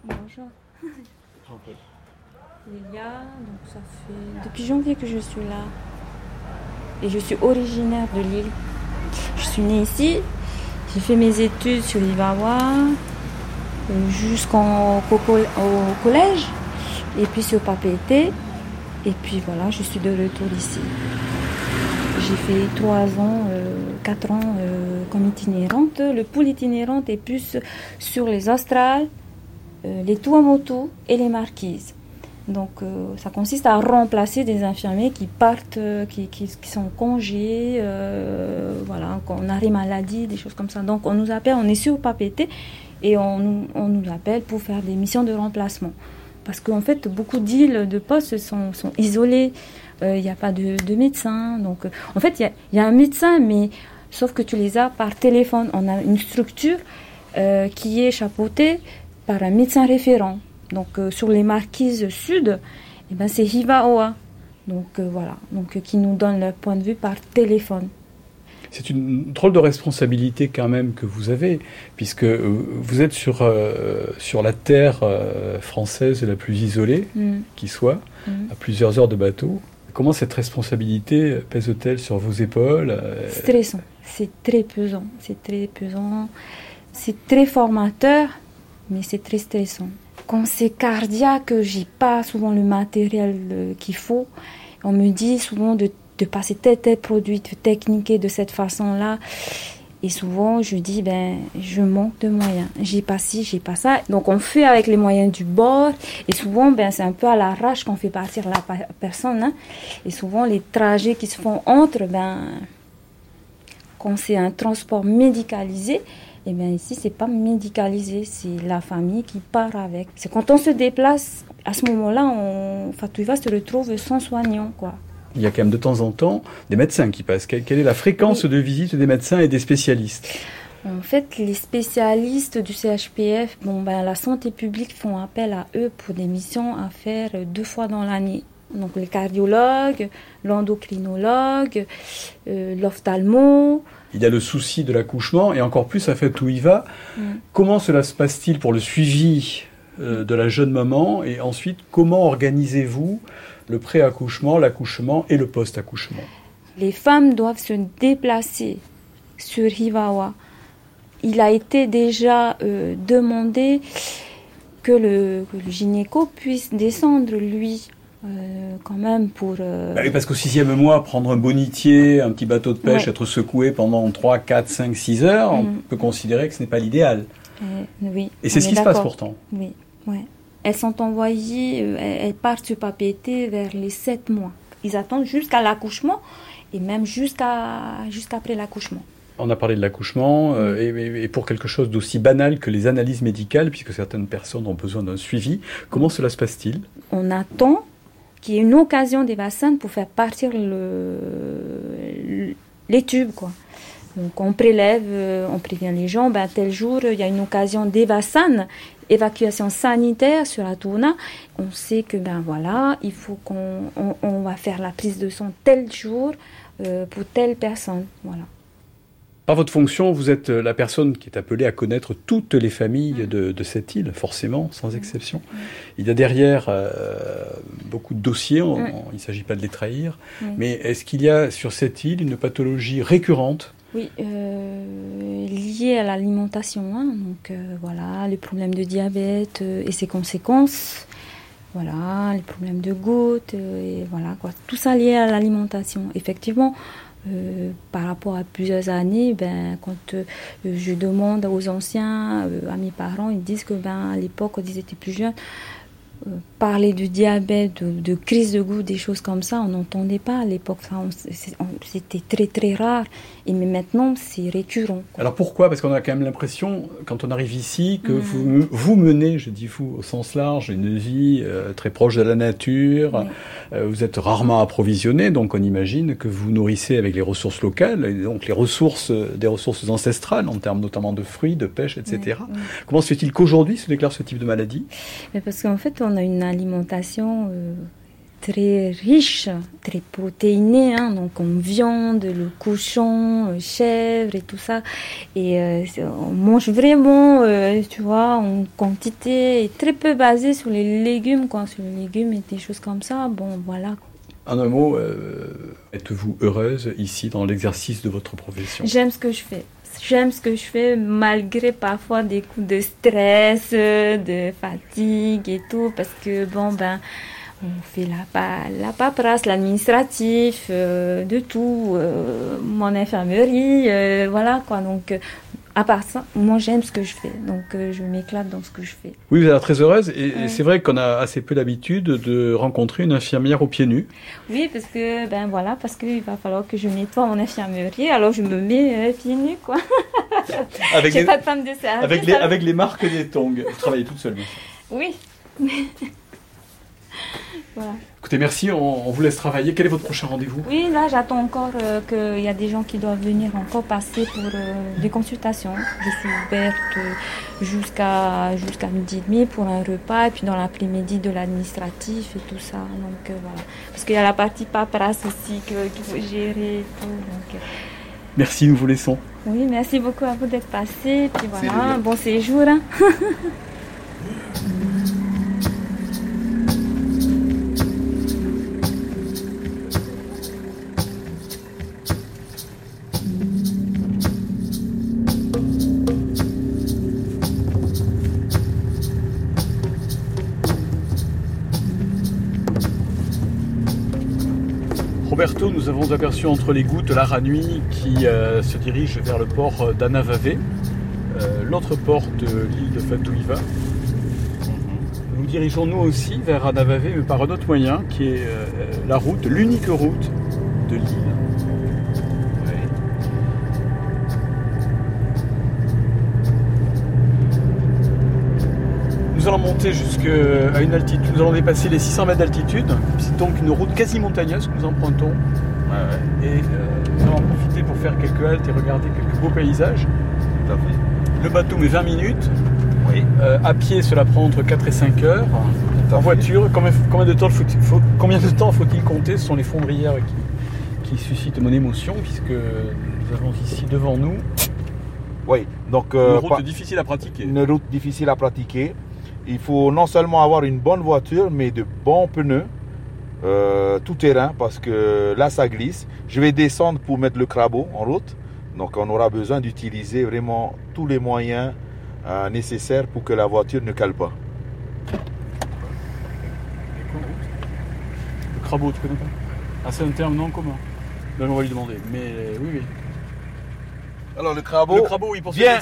Bonjour. Lélia, donc ça fait depuis janvier que je suis là. Et je suis originaire de l'île. Je suis née ici. J'ai fait mes études sur l'Ivawa euh, jusqu'au collège et puis sur Papété. Et puis voilà, je suis de retour ici. J'ai fait trois ans, euh, quatre ans euh, comme itinérante. Le pool itinérante est plus sur les Australes, euh, les Tuamotu et les Marquises. Donc ça consiste à remplacer des infirmiers qui partent, qui, sont congés, voilà, qu'on arrêt maladie, des choses comme ça. Donc on nous appelle, on est sur Papété et on, nous appelle pour faire des missions de remplacement. Parce qu'en fait, beaucoup d'îles de poste sont isolées. Il euh, n'y a pas de, de médecin. Donc, euh, en fait, il y, y a, un médecin, mais sauf que tu les as par téléphone. On a une structure euh, qui est chapeautée par un médecin référent. Donc, sur les marquises sud, eh ben, c'est Hivaoa. Donc, voilà. Donc, qui nous donne leur point de vue par téléphone. C'est une drôle de responsabilité quand même que vous avez, puisque vous êtes sur, euh, sur la terre française la plus isolée mm. qui soit, mm. à plusieurs heures de bateau. Comment cette responsabilité pèse-t-elle sur vos épaules Stressant, c'est très pesant, c'est très pesant, c'est très formateur, mais c'est très stressant. Quand c'est cardiaque, j'ai pas souvent le matériel qu'il faut. On me dit souvent de de passer tel tel produit, de techniquer de cette façon-là. Et souvent, je dis, ben, je manque de moyens. J'ai pas ci, j'ai pas ça. Donc, on fait avec les moyens du bord. Et souvent, ben, c'est un peu à l'arrache qu'on fait partir la personne. Hein. Et souvent, les trajets qui se font entre, ben, quand c'est un transport médicalisé, eh bien ici, c'est pas médicalisé, c'est la famille qui part avec. C'est quand on se déplace, à ce moment-là, on, Fatouiva se retrouve sans soignant, quoi il y a quand même de temps en temps des médecins qui passent. Quelle, est la fréquence de visite des médecins et des spécialistes? En fait, les spécialistes du CHPF, bon, ben, la santé publique font appel à eux pour des missions à faire deux fois dans l'année. Donc les cardiologues, l'endocrinologue, euh, l'ophtalmo. Il y a le souci de l'accouchement et encore plus à fait où il va. Mm. Comment cela se passe-t-il pour le suivi euh, de la jeune maman et ensuite comment organisez-vous le pré-accouchement, l'accouchement et le post-accouchement. Les femmes doivent se déplacer sur Hivawa. Il a été déjà euh, demandé que le, gynéco puisse descendre, lui, euh, quand même pour... Euh, bah parce qu'au sixième mois, prendre un bonitier, un petit bateau de pêche, être secoué pendant 3, 4, 5, 6 heures, on mm. peut considérer que ce n'est pas l'idéal. oui. Et c'est ce qui se passe pourtant. Oui, ouais. Elles sont envoyées, euh, elles partent sur papier vers les 7 mois. Ils attendent jusqu'à l'accouchement et même jusqu'à jusqu'après l'accouchement. On a parlé de l'accouchement euh, et, pour quelque chose d'aussi banal que les analyses médicales, puisque certaines personnes ont besoin d'un suivi. Comment cela se passe-t-il? On attend qu'il y ait une occasion des bassins pour faire partir le, les tubes, quoi. Donc on prélève, euh, on prévient les gens, ben, tel jour, il y a une occasion d'évasan, évacuation sanitaire sur la tourna. On sait que ben voilà, il faut qu'on on, va faire la prise de sang tel jour euh, pour telle personne. Voilà. Par votre fonction, vous êtes euh, la personne qui est appelée à connaître toutes les familles de, de cette île, forcément, sans exception. Il y a derrière beaucoup de dossiers, il ne s'agit pas de les trahir, mais est-ce qu'il y a sur cette île une pathologie récurrente oui, euh, lié à l'alimentation. Hein. donc euh, voilà, les problèmes de diabète euh, et ses conséquences. Voilà, les problèmes de gouttes et voilà quoi. Tout ça lié à l'alimentation. Effectivement, par rapport à plusieurs années, ben quand je demande aux anciens, à mes parents, ils disent que ben à l'époque quand ils étaient plus jeunes, parler de diabète, de, de, crise de goût, des choses comme ça, on n'entendait pas à l'époque. C'était très très rare. Et mais maintenant, c'est récurrent. Alors pourquoi? Parce qu'on a quand même l'impression, quand on arrive ici, que mm. vous, vous menez, je dis vous au sens large, une vie euh, très proche de la nature. Euh, vous êtes rarement approvisionné, donc on imagine que vous nourrissez avec les ressources locales, et donc les ressources, des ressources ancestrales en termes notamment de fruits, de pêche, etc. Comment se fait-il qu'aujourd'hui se déclare ce type de maladie? Mais Parce qu'en fait, on a une alimentation euh, très riche, très protéinée, hein, donc en viande, le cochon, euh, chèvre et tout ça. Et euh, on mange vraiment, tu vois, en quantité, et très peu basé sur les légumes, quoi, sur les légumes et des choses comme ça. Bon, voilà. En un mot, êtes-vous heureuse ici dans l'exercice de votre profession? J'aime ce que je fais j'aime ce que je fais malgré parfois des coups de stress, de fatigue et tout, parce que bon ben on fait la, la paperasse, l'administratif, euh, de tout, euh, mon infirmerie, euh, voilà quoi. Donc à part ça, moi j'aime ce que je fais, donc euh, je m'éclate dans ce que je fais. Oui, vous êtes très heureuse, et, c'est vrai qu'on a assez peu l'habitude de rencontrer une infirmière aux pieds nus. Oui, parce que ben voilà, parce qu'il va falloir que je nettoie mon infirmerie, alors je me mets euh, pieds nus quoi. avec pas de femme de service. Avec les, avec les marques des tongs. Vous travaillez toute seule. Oui. Écoutez, merci, on, vous laisse travailler. Quel est votre prochain rendez-vous? Oui, là, j'attends encore euh, qu'il y a des gens qui doivent venir encore passer pour euh, des consultations. Je suis ouverte euh, jusqu'à jusqu'à midi et demi pour un repas, et puis dans l'après-midi de l'administratif et tout ça. Donc voilà. Parce qu'il y a la partie paperasse aussi qu'il faut gérer et tout. Merci, nous vous laissons. Oui, merci beaucoup à vous d'être passé. Puis voilà, bon séjour. Hein. nous avons aperçu entre les gouttes l'Aranui qui euh, se dirige vers le port d'Anavave, euh, l'autre port de l'île de Fatouiva. Nous dirigeons nous aussi vers Anavave, mais par un autre moyen qui est euh, la route, l'unique route de l'île. Nous allons monter jusqu'à une altitude, nous allons dépasser les 600 mètres d'altitude. C'est donc une route quasi montagneuse que nous empruntons. Et euh, nous allons en profiter pour faire quelques haltes et regarder quelques beaux paysages. Le bateau met 20 minutes. Oui. Euh, à pied, cela prend entre 4 et 5 heures. en voiture, combien, de temps faut, combien de temps faut-il compter Ce sont les fondrières qui, suscitent mon émotion, puisque nous avons ici devant nous oui, donc euh, une route difficile à pratiquer. Une route difficile à pratiquer il faut non seulement avoir une bonne voiture, mais de bons pneus, euh, tout terrain, parce que là, ça glisse. Je vais descendre pour mettre le crabeau en route. Donc, on aura besoin d'utiliser vraiment tous les moyens euh, nécessaires pour que la voiture ne cale pas. Le crabeau, tu connais pas? Ah, c'est un terme non commun. Ben, on va lui demander. Mais oui, oui. Alors, le crabeau, le crabeau oui, pour vient,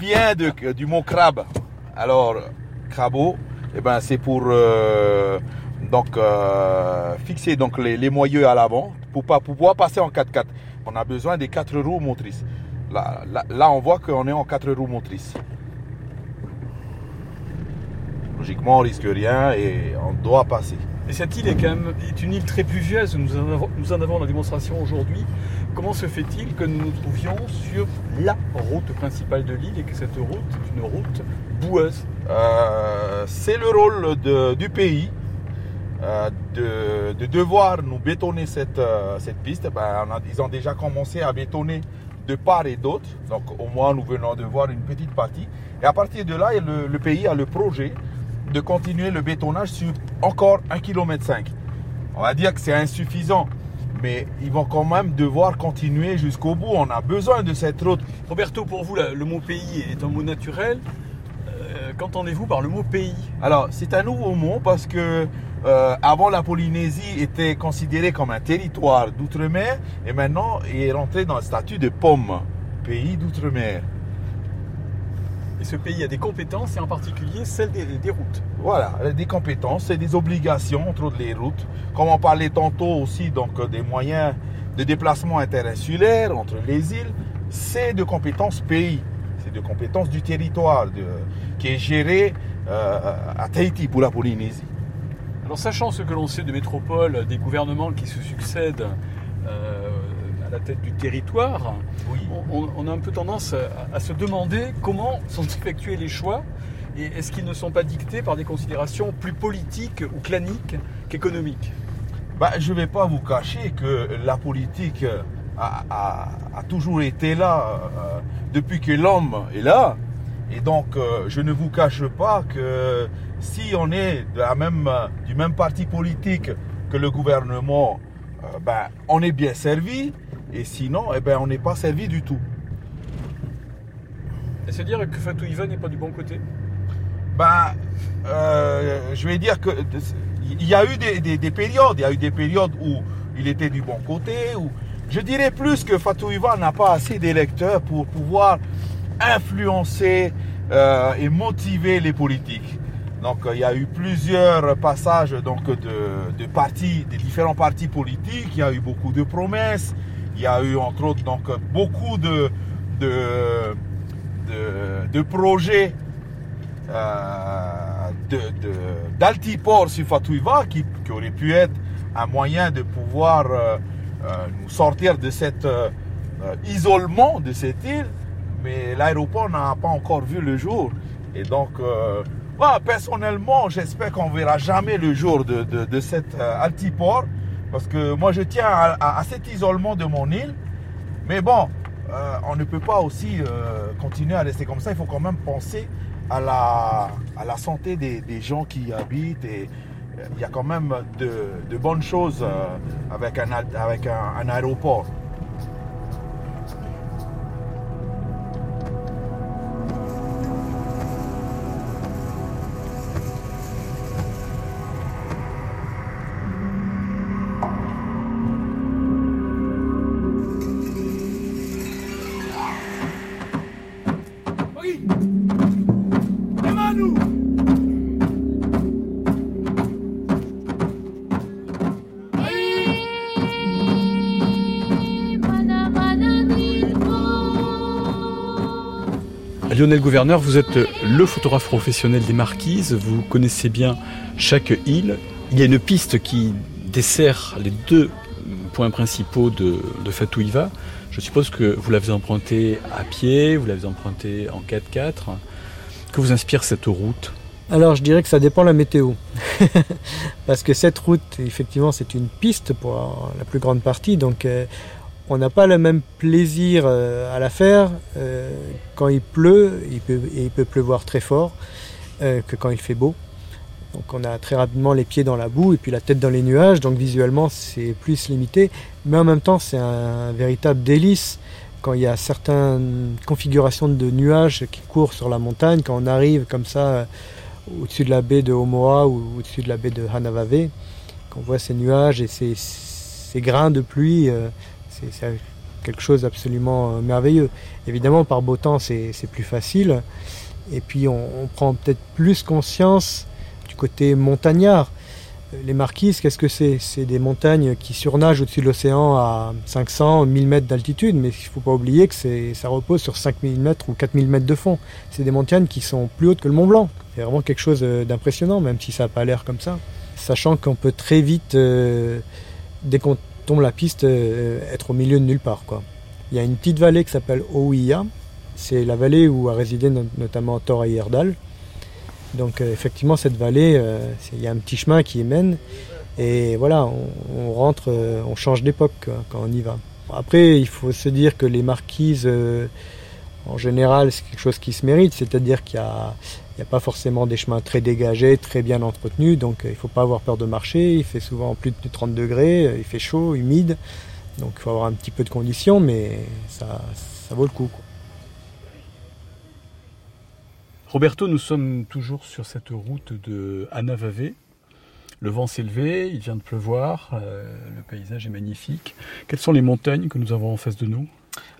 vient, de, du mot crabe. Alors, eh ben, c'est pour euh, donc, euh, fixer donc, les, moyeux à l'avant pour pas pouvoir passer en 4x4. On a besoin des quatre roues motrices. Là, là, on voit qu'on est en quatre roues motrices. Logiquement, on risque rien et on doit passer. Et cette île est quand même est une île très pluvieuse. Nous en avons, nous en avons la démonstration aujourd'hui. Comment se fait-il que nous nous trouvions sur la route principale de l'île et que cette route est une route boueuse? Euh, C'est le rôle du pays euh, de, devoir nous bétonner cette, euh, piste. Ben, ils ont déjà commencé à bétonner de part et d'autre. Donc au moins nous venons de voir une petite partie. Et à partir de là, le, le pays a le projet de continuer le bétonnage sur encore 1,5 km. On va dire que c'est insuffisant mais ils vont quand même devoir continuer jusqu'au bout. On a besoin de cette route. Roberto, pour vous, le mot pays est un mot naturel. Euh, qu'entendez-vous par le mot pays? Alors, c'est un nouveau mot parce que euh, avant la Polynésie était considérée comme un territoire d'outre-mer et maintenant il est rentré dans le statut de pomme, pays d'outre-mer. Et ce pays a des compétences, et en particulier celles des, des routes. Voilà, des compétences et des obligations, entre autres les routes. Comme on parlait tantôt aussi donc, des moyens de déplacement interinsulaire entre les îles, c'est de compétences pays, c'est de compétences du territoire de, qui est géré euh, à Tahiti pour la Polynésie. Alors sachant ce que l'on sait de métropole, des gouvernements qui se succèdent euh, la tête du territoire, on, on, a un peu tendance à, à, se demander comment sont effectués les choix et est-ce qu'ils ne sont pas dictés par des considérations plus politiques ou claniques qu'économiques bah, Je ne vais pas vous cacher que la politique a, a, a toujours été là euh, depuis que l'homme est là. Et donc, euh, je ne vous cache pas que si on est de la même, du même parti politique que le gouvernement, euh, ben, on est bien servi. Et sinon, eh ben, on n'est pas servi du tout. Et c'est dire que Fatou Ivan n'est pas du bon côté ben, euh, Je vais dire que il y a eu des, des, des, périodes. Il y a eu des périodes où il était du bon côté. Où, je dirais plus que Fatou Ivan n'a pas assez d'électeurs pour pouvoir influencer euh, et motiver les politiques. Donc il y a eu plusieurs passages donc, de, de, partis, des différents partis politiques, il y a eu beaucoup de promesses, il y a eu entre autres donc, beaucoup de, de, de, de projets euh, d'altiport sur Fatouiva qui, qui, aurait pu être un moyen de pouvoir euh, euh, nous sortir de cet isolement de cette île mais l'aéroport n'a pas encore vu le jour. Et donc, euh, personnellement, j'espère qu'on verra jamais le jour de, de, de cet euh, altiport, parce que moi, je tiens à, cet isolement de mon île. Mais bon, euh, on ne peut pas aussi euh, continuer à rester comme ça. Il faut quand même penser à la, santé des, gens qui y habitent. Et euh, il y a quand même de, bonnes choses avec un, avec un aéroport. Gouverneur, vous êtes le photographe professionnel des Marquises, vous connaissez bien chaque île. Il y a une piste qui dessert les deux points principaux de, de Fatouiva. Je suppose que vous l'avez emprunté à pied, vous l'avez emprunté en 4x4. Que vous inspire cette route? Alors je dirais que ça dépend de la météo. Parce que cette route, effectivement, c'est une piste pour la plus grande partie. Donc euh, on n'a pas le même plaisir euh, à la faire euh, quand il pleut, il peut, et il peut pleuvoir très fort, euh, que quand il fait beau. Donc on a très rapidement les pieds dans la boue et puis la tête dans les nuages, donc visuellement c'est plus limité, mais en même temps c'est un véritable délice quand il y a certaines configurations de nuages qui courent sur la montagne, quand on arrive comme ça au-dessus de la baie de Omoa ou au-dessus de la baie de Hanavave, qu'on voit ces nuages et ces, ces grains de pluie c'est quelque chose d'absolument merveilleux. Évidemment, par beau temps, c'est plus facile. Et puis, on, prend peut-être plus conscience du côté montagnard. Les marquises, qu'est-ce que c'est? C'est des montagnes qui surnagent au-dessus de l'océan à 500, 1000 mètres d'altitude, mais il ne faut pas oublier que ça repose sur 5000 mètres ou 4000 mètres de fond. C'est des montagnes qui sont plus hautes que le Mont Blanc. C'est vraiment quelque chose d'impressionnant, même si ça n'a pas l'air comme ça. Sachant qu'on peut très vite, euh, la piste euh, être au milieu de nulle part. Quoi. Il y a une petite vallée qui s'appelle Ouia. C'est la vallée où a résidé no notamment Thor Heyerdahl. Donc euh, effectivement, cette vallée, euh, il y a un petit chemin qui y mène. Et voilà, on, rentre, euh, on change d'époque quand on y va. Après, il faut se dire que les marquises, en général, c'est quelque chose qui se mérite. C'est-à-dire qu'il y a n'y a pas forcément des chemins très dégagés, très bien entretenus, donc euh, il ne faut pas avoir peur de marcher. Il fait souvent plus de 30 degrés, euh, il fait chaud, humide, donc il faut avoir un petit peu de conditions, mais ça, vaut le coup. Roberto, nous sommes toujours sur cette route de Anavave. Le vent s'est levé, il vient de pleuvoir, euh, le paysage est magnifique. Quelles sont les montagnes que nous avons en face de nous?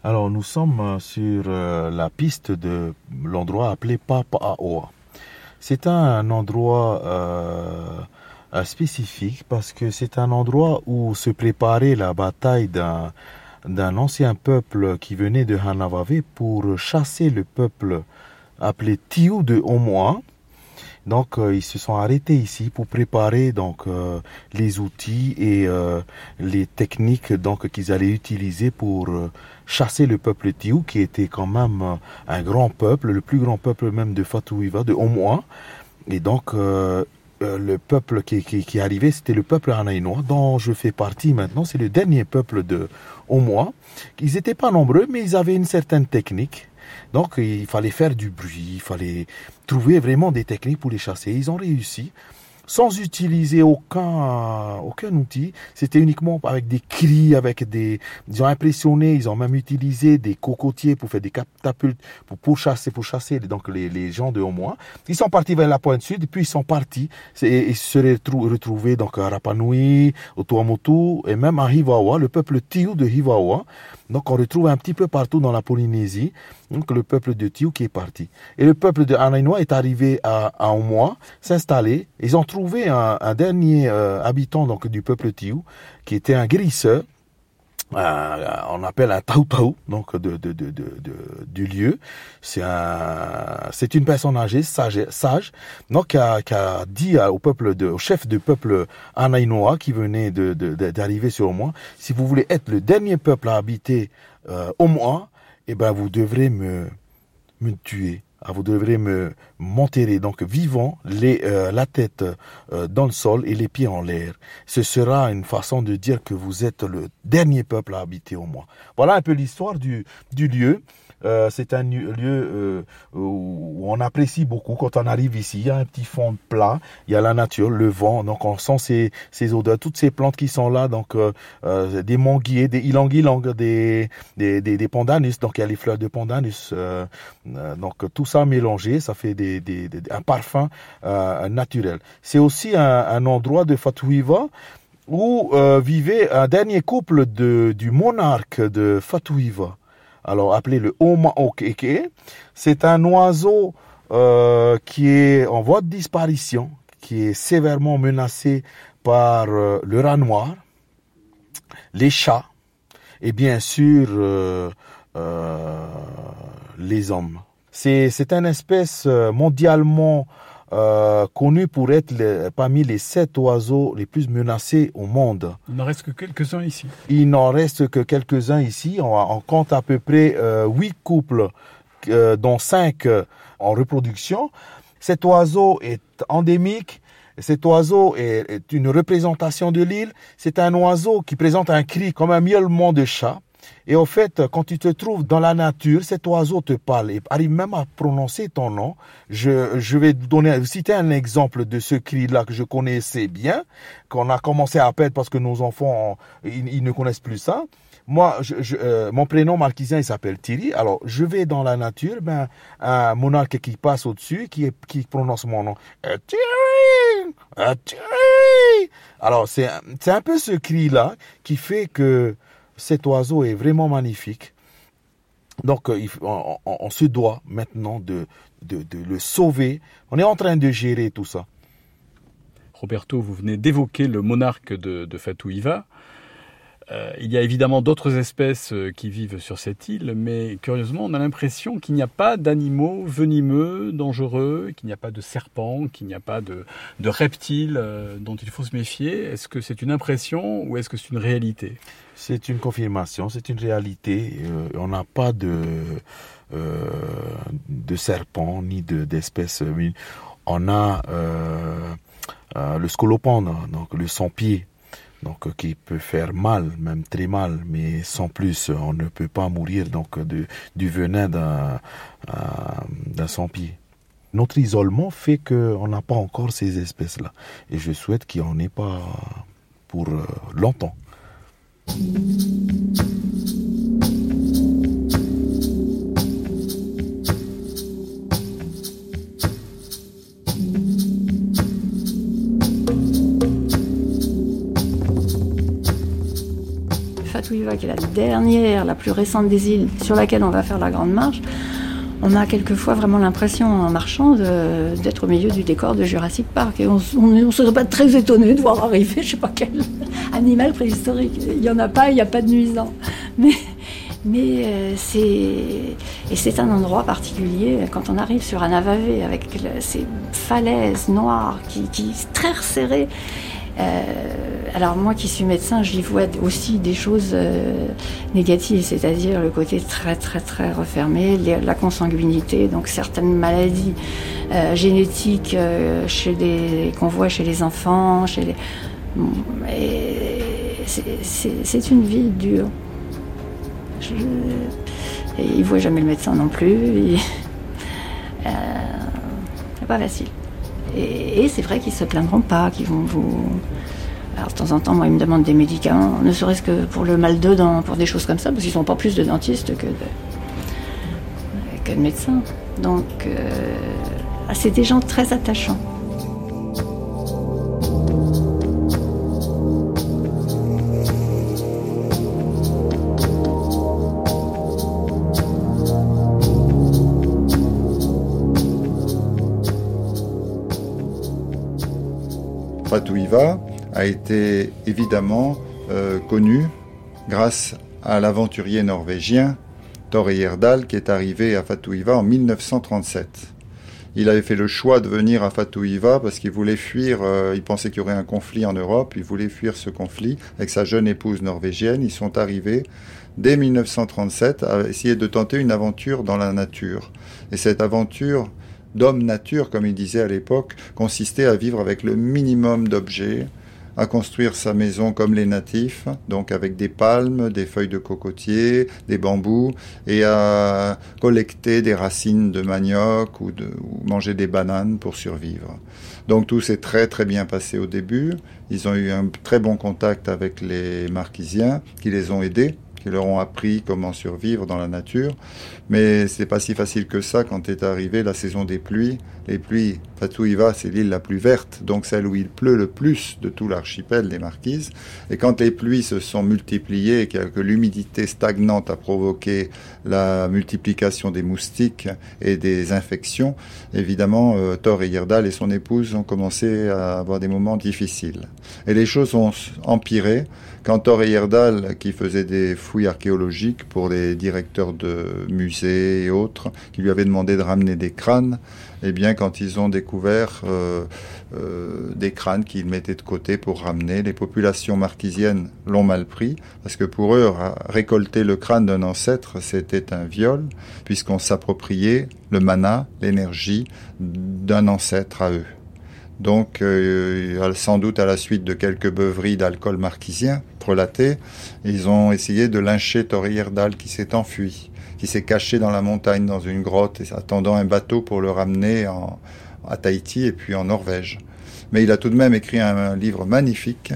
Alors nous sommes sur la piste de l'endroit appelé Papaaoa. C'est un endroit euh, spécifique parce que c'est un endroit où se préparait la bataille d'un d'un ancien peuple qui venait de Hanavave pour chasser le peuple appelé Tiou de Omoa. Donc euh, ils se sont arrêtés ici pour préparer donc euh, les outils et euh, les techniques donc qu'ils allaient utiliser pour chasser le peuple Tiou qui était quand même un grand peuple, le plus grand peuple même de Fatouiva de Omoa. Et donc le peuple qui, qui, qui arrivait, c'était le peuple anaïnois, dont je fais partie maintenant. C'est le dernier peuple de Omoa. Ils n'étaient pas nombreux, mais ils avaient une certaine technique. Donc il fallait faire du bruit, il fallait trouver vraiment des techniques pour les chasser. Ils ont réussi sans utiliser aucun, aucun outil. C'était uniquement avec des cris, avec des, ils ont impressionné, ils ont même utilisé des cocotiers pour faire des catapultes, pour, pour chasser, pour chasser, donc les, les gens de Omoa. Ils sont partis vers la pointe sud, puis ils sont partis, et ils se seraient retrouvés donc à Rapanui, au Tuamotu, et même à Hivawa, le peuple Tiu de Hivawa. Donc on retrouve un petit peu partout dans la Polynésie donc le peuple de Tiu qui est parti. Et le peuple de Anainois est arrivé à, à s'installer. Ils ont trouvé un, dernier euh, habitant donc du peuple Tiu qui était un guérisseur. on appelle un taou donc de, de, de, du lieu. C'est un, c'est une personne âgée, sage, sage donc qui a, dit au peuple de, au chef du peuple Anainois qui venait de, d'arriver sur moi, si vous voulez être le dernier peuple à habiter euh, au eh ben vous devrez me, me tuer. Ah, vous devrez me m'enterrer donc vivant, les, euh, la tête euh, dans le sol et les pieds en l'air. Ce sera une façon de dire que vous êtes le dernier peuple à habiter au moins. Voilà un peu l'histoire du, du lieu. Euh, c'est un lieu euh, où on apprécie beaucoup quand on arrive ici. Il y a un petit fond plat, il y a la nature, le vent, donc on sent ces, ces odeurs, toutes ces plantes qui sont là, donc euh, des manguiers, des ilang-ilang, des, des, des, pandanus, donc il y a les fleurs de pandanus. donc tout ça mélangé, ça fait des, des, un parfum naturel. C'est aussi un, un endroit de Fatouiva où vivait un dernier couple de, du monarque de Fatouiva alors appelé le Omaokeke. C'est un oiseau euh, qui est en voie de disparition, qui est sévèrement menacé par euh, le rat noir, les chats et bien sûr euh, les hommes. C'est une espèce mondialement euh, connu pour être parmi les sept oiseaux les plus menacés au monde. Il n'en reste que quelques-uns ici. Il n'en reste que quelques-uns ici. On, compte à peu près euh, huit couples, euh, dont cinq en reproduction. Cet oiseau est endémique. Cet oiseau est, est une représentation de l'île. C'est un oiseau qui présente un cri comme un miaulement de chat. Et au fait, quand tu te trouves dans la nature, cet oiseau te parle et arrive même à prononcer ton nom. Je, je vais donner, citer un exemple de ce cri-là que je connaissais bien, qu'on a commencé à perdre parce que nos enfants, ils, ne connaissent plus ça. Moi, je, euh, mon prénom marquisien, il s'appelle Thierry. Alors, je vais dans la nature, ben, un monarque qui passe au-dessus, qui, qui prononce mon nom. Euh, Thierry! Euh, Thierry! Alors, c'est un peu ce cri-là qui fait que cet oiseau est vraiment magnifique. Donc, euh, on, se doit maintenant de, le sauver. On est en train de gérer tout ça. Roberto, vous venez d'évoquer le monarque de, de Fatouiva. Euh, il y a évidemment d'autres espèces euh, qui vivent sur cette île, mais curieusement, on a l'impression qu'il n'y a pas d'animaux venimeux, dangereux, qu'il n'y a pas de serpents, qu'il n'y a pas de, reptiles euh, dont il faut se méfier. Est-ce que c'est une impression ou est-ce que c'est une réalité? C'est une confirmation, c'est une réalité. on n'a pas de, de serpents ni d'espèces. on a le scolopendre, donc le sans-pied donc euh, qui peut faire mal, même très mal, mais sans plus, on ne peut pas mourir donc de, du venin d'un euh, d'un sans-pied. Notre isolement fait qu'on n'a pas encore ces espèces-là, et je souhaite qu'il n'y en ait pas pour euh, longtemps. Qui est la dernière, la plus récente des îles sur laquelle on va faire la grande marche, on a quelquefois vraiment l'impression en marchant d'être au milieu du décor de Jurassic Park. Et on ne serait pas très étonné de voir arriver, je sais pas quel animal préhistorique. Il n'y en a pas, il n'y a pas de nuisant. Mais, mais euh, c'est et c'est un endroit particulier quand on arrive sur un avavé avec ces falaises noires qui, qui très resserrées alors moi qui suis médecin, j'y vois aussi des choses euh, négatives, c'est-à-dire le côté très très très refermé, la consanguinité, donc certaines maladies euh, génétiques qu'on voit chez les enfants, chez les c'est une vie dure. Je, et ils voient jamais le médecin non plus. c'est pas facile. Et, c'est vrai qu'ils se plaindront pas, qu'ils vont vous. Alors de temps en temps, moi, ils me demandent des médicaments, ne serait-ce que pour le mal de dents, pour des choses comme ça, parce qu'ils n'ont pas plus de dentistes que de, que de médecins. Donc, euh, ah, c'est des gens très attachants. A été évidemment euh, connu grâce à l'aventurier norvégien Thor Heyerdahl qui est arrivé à Fatouiva en 1937. Il avait fait le choix de venir à Fatouiva parce qu'il voulait fuir, euh, il pensait qu'il y aurait un conflit en Europe, il voulait fuir ce conflit avec sa jeune épouse norvégienne. Ils sont arrivés dès 1937 à essayer de tenter une aventure dans la nature. Et cette aventure d'homme nature, comme il disait à l'époque, consistait à vivre avec le minimum d'objets, à construire sa maison comme les natifs, donc avec des palmes, des feuilles de cocotier, des bambous, et à collecter des racines de manioc ou, de, manger des bananes pour survivre. Donc tout s'est très très bien passé au début. Ils ont eu un très bon contact avec les Marquisiens qui les ont aidés qui leur ont appris comment survivre dans la nature. Mais c'est pas si facile que ça quand est arrivée la saison des pluies. Les pluies, Fatouiva, c'est l'île la plus verte, donc celle où il pleut le plus de tout l'archipel des Marquises. Et quand les pluies se sont multipliées et que l'humidité stagnante a provoqué la multiplication des moustiques et des infections, évidemment, euh, Thor et Yerdal et son épouse ont commencé à avoir des moments difficiles. Et les choses ont empiré quand Thor Heyerdahl, qui faisait des fouilles archéologiques pour les directeurs de musées et autres, qui lui avaient demandé de ramener des crânes, eh bien, quand ils ont découvert euh, euh, des crânes qu'ils mettaient de côté pour ramener, les populations marquisiennes l'ont mal pris, parce que pour eux, récolter le crâne d'un ancêtre, c'était un viol, puisqu'on s'appropriait le mana, l'énergie d'un ancêtre à eux. Donc, euh, sans doute à la suite de quelques beuveries d'alcool marquisien relaté, ils ont essayé de lyncher Erdal qui s'est enfui, qui s'est caché dans la montagne, dans une grotte, attendant un bateau pour le ramener à Tahiti et puis en Norvège. Mais il a tout de même écrit un livre magnifique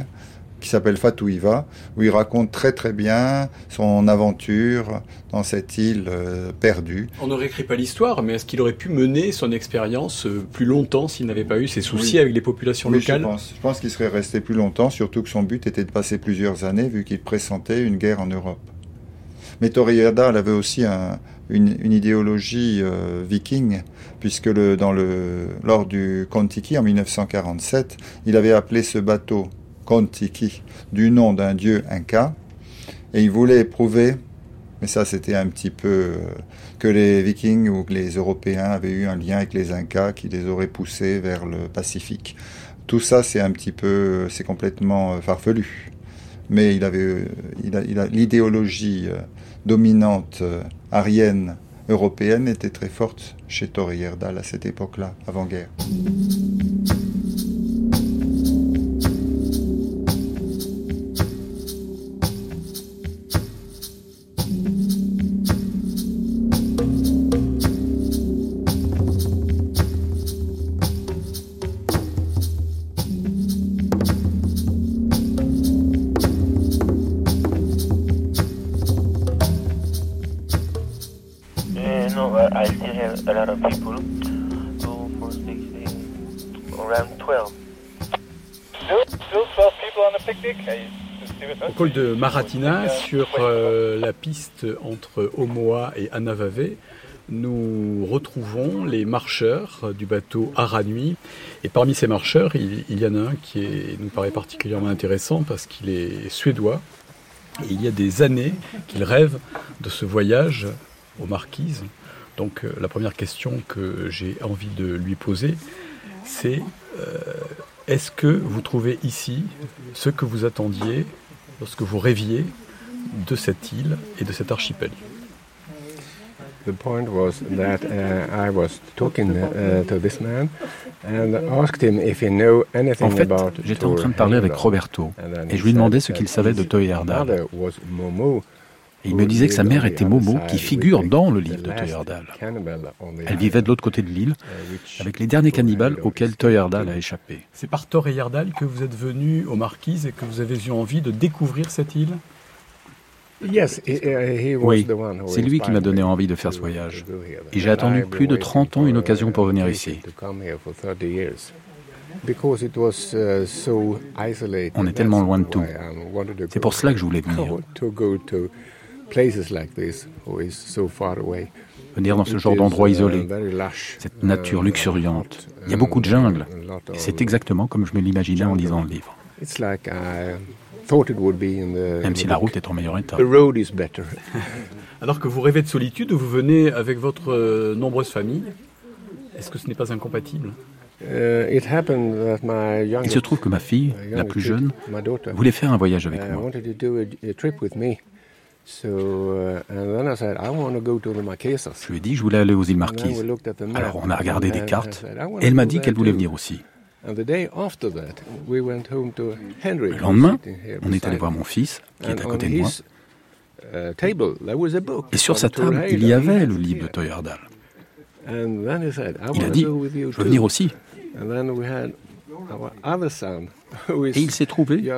qui s'appelle Fatouiva, où il raconte très très bien son aventure dans cette île euh, perdue. On ne réécrit pas l'histoire, mais est-ce qu'il aurait pu mener son expérience euh, plus longtemps s'il n'avait pas eu ces soucis avec les populations locales Je pense, je pense qu'il serait resté plus longtemps, surtout que son but était de passer plusieurs années, vu qu'il pressentait une guerre en Europe. Mais Torriada avait aussi une, idéologie euh, viking, puisque le, dans le, lors du Kontiki en 1947, il avait appelé ce bateau Du nom d'un dieu inca, et il voulait prouver, mais ça c'était un petit peu euh, que les Vikings ou que les Européens avaient eu un lien avec les Incas qui les auraient poussés vers le Pacifique. Tout ça c'est un petit peu, c'est complètement euh, farfelu. Mais il avait, euh, l'idéologie dominante arienne européenne était très forte chez Torrierdal à cette époque-là, avant-guerre. Col de Maratina, sur euh, la piste entre Omoa et Anavave, nous retrouvons les marcheurs du bateau Aranui. Et parmi ces marcheurs, il, y en a un qui nous paraît particulièrement intéressant parce qu'il est suédois. Il y a des années qu'il rêve de ce voyage aux Marquises. Donc euh, la première question que j'ai envie de lui poser, c'est euh, est-ce que vous trouvez ici ce que vous attendiez lorsque vous rêviez de cette île et de cet archipel. The point was that uh, I was talking uh, to this man and asked him if he knew anything En fait, about j'étais en train de parler avec Roberto et je lui demandais ce qu'il savait de Toyerdal. Et il me disait que sa mère était Momo, qui figure dans le livre de Toyerdal. Elle vivait de l'autre côté de l'île, avec les derniers cannibales auxquels Toyerdal a échappé. C'est par Toyerdal que vous êtes venu aux Marquises et que vous avez eu envie de découvrir cette île? Oui, c'est lui qui m'a donné envie de faire ce voyage. Et j'ai attendu plus de 30 ans une occasion pour venir ici. On est tellement loin de tout. C'est pour cela que je voulais venir. Venir dans ce genre d'endroit isolé, cette nature luxuriante. Il y a beaucoup de jungle. Et c'est exactement comme je me l'imaginais en lisant le livre. Même si la route est en meilleur état. Alors que vous rêvez de solitude, vous venez avec votre euh, nombreuse famille. Est-ce que ce n'est pas incompatible? Uh, Il se trouve que ma fille, la plus jeune, voulait faire un voyage avec moi. Je lui ai dit que je voulais aller aux îles Marquises. Alors on a regardé des cartes et elle m'a dit qu'elle voulait venir aussi. Le lendemain, on est allé voir mon fils, qui est à côté de moi. Et sur sa table, il y avait le livre de Toyardal. Il a dit, je veux venir aussi. Et il s'est trouvé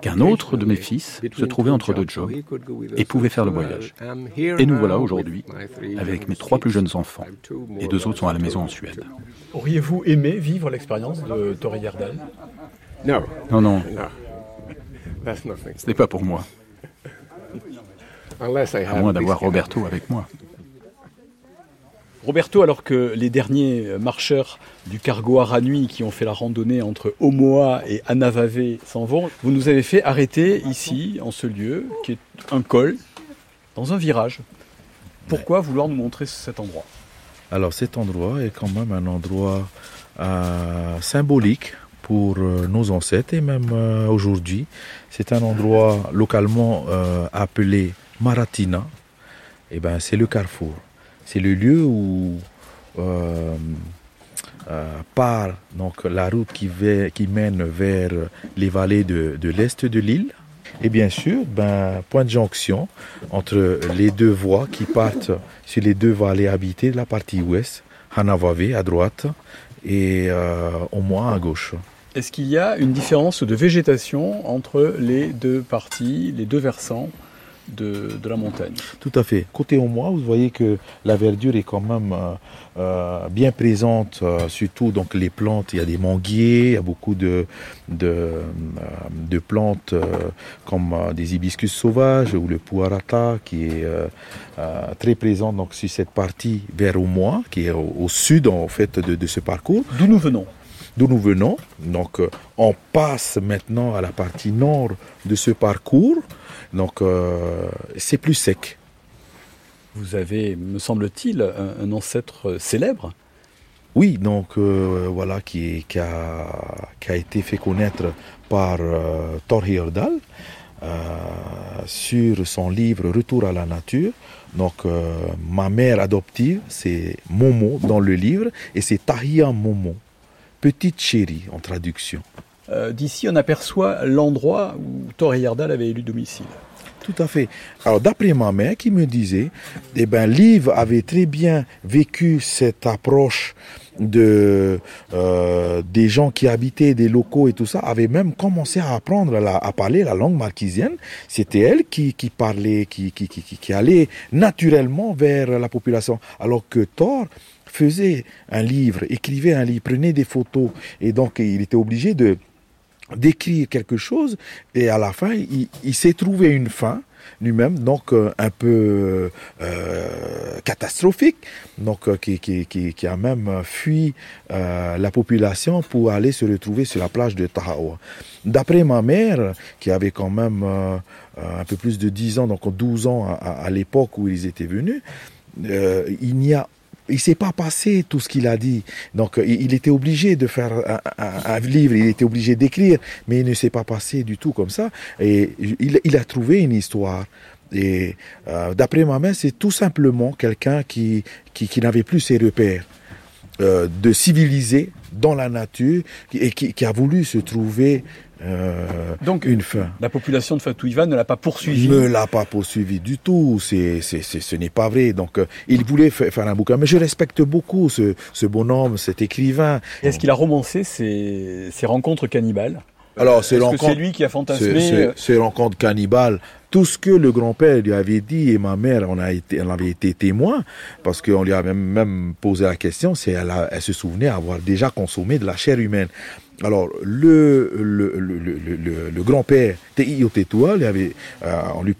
qu'un autre de mes fils se trouvait entre deux jobs et pouvait faire le voyage. Et nous voilà aujourd'hui avec mes trois plus jeunes enfants. Et deux autres sont à la maison en Suède. Auriez-vous aimé vivre l'expérience de Tori Gerdal? Non, non. Ce n'est pas pour moi. À moins d'avoir Roberto avec moi. Roberto, alors que les derniers marcheurs du cargo Aranui qui ont fait la randonnée entre Omoa et Anavave s'en vont, vous nous avez fait arrêter ici, en ce lieu, qui est un col, dans un virage. Pourquoi vouloir nous montrer cet endroit? Alors cet endroit est quand même un endroit euh, symbolique pour euh, nos ancêtres et même euh, aujourd'hui. C'est un endroit localement appelé Maratina. Et ben c'est le carrefour. C'est le lieu où euh, euh, part donc, la route qui, mène vers les vallées de, l'est de l'île. Et bien sûr, ben, point de jonction entre les deux voies qui partent sur les deux vallées habitées de la partie ouest, Hanavave à droite et euh, au moins à gauche. Est-ce qu'il y a une différence de végétation entre les deux parties, les deux versants? De, de, la montagne. Tout à fait. Côté au moins, vous voyez que la verdure est quand même euh, euh, bien présente, euh, surtout donc les plantes. Il y a des manguiers, il y a beaucoup de, de, de plantes comme des hibiscus sauvages ou le puarata qui est très présent donc sur cette partie vers au moins, qui est au, au sud en fait de, de ce parcours. D'où nous venons d'où nous venons. Donc on passe maintenant à la partie nord de ce parcours. Donc euh, c'est plus sec. Vous avez, me semble-t-il, un, un, ancêtre célèbre Oui, donc euh, voilà, qui, qui, a, qui, a, été fait connaître par euh, Thor Heyerdahl sur son livre Retour à la nature. Donc ma mère adoptive, c'est Momo dans le livre, et c'est Tahia Momo, petite chérie en traduction. Euh, D'ici, on aperçoit l'endroit où Thor Heyerdahl avait élu domicile. Tout à fait. Alors, d'après ma mère qui me disait, eh ben, Liv avait très bien vécu cette approche de euh, des gens qui habitaient des locaux et tout ça avaient même commencé à apprendre la, à parler la langue marquisienne. C'était elle qui, qui parlait qui, qui, qui, qui allait naturellement vers la population. Alors que Thor faisait un livre écrivait un livre prenait des photos. Et donc il était obligé de d'écrire quelque chose et à la fin, il, s'est trouvé une fin lui-même, donc euh, un peu euh, catastrophique, donc euh, qui, a même fui la population pour aller se retrouver sur la plage de Tahawa. D'après ma mère, qui avait quand même un peu plus de 10 ans, donc 12 ans à l'époque où ils étaient venus, il n'y a il s'est pas passé tout ce qu'il a dit. Donc, il, était obligé de faire un, livre, il était obligé d'écrire, mais il ne s'est pas passé du tout comme ça. Et il, a trouvé une histoire. Et euh, d'après ma mère, c'est tout simplement quelqu'un qui, qui, n'avait plus ses repères. Euh, de civiliser dans la nature et qui, a voulu se trouver euh, Donc, une fin. La population de Fatouiva ne l'a pas poursuivi Ne l'a pas poursuivi du tout. C'est, c'est, ce n'est pas vrai. Donc, euh, il voulait faire un bouquin. Mais je respecte beaucoup ce, ce bonhomme, cet écrivain. Est-ce qu'il a romancé ces, ces rencontres cannibales? Alors, c'est lui qui a fantasmé euh, Ces rencontres cannibales, tout ce que le grand-père lui avait dit et ma mère on a été, elle avait été témoin parce qu'on lui a même, même posé la question si elle, elle se souvenait avoir déjà consommé de la chair humaine. Alors, le, grand-père Tei lui avait, euh, en, lui,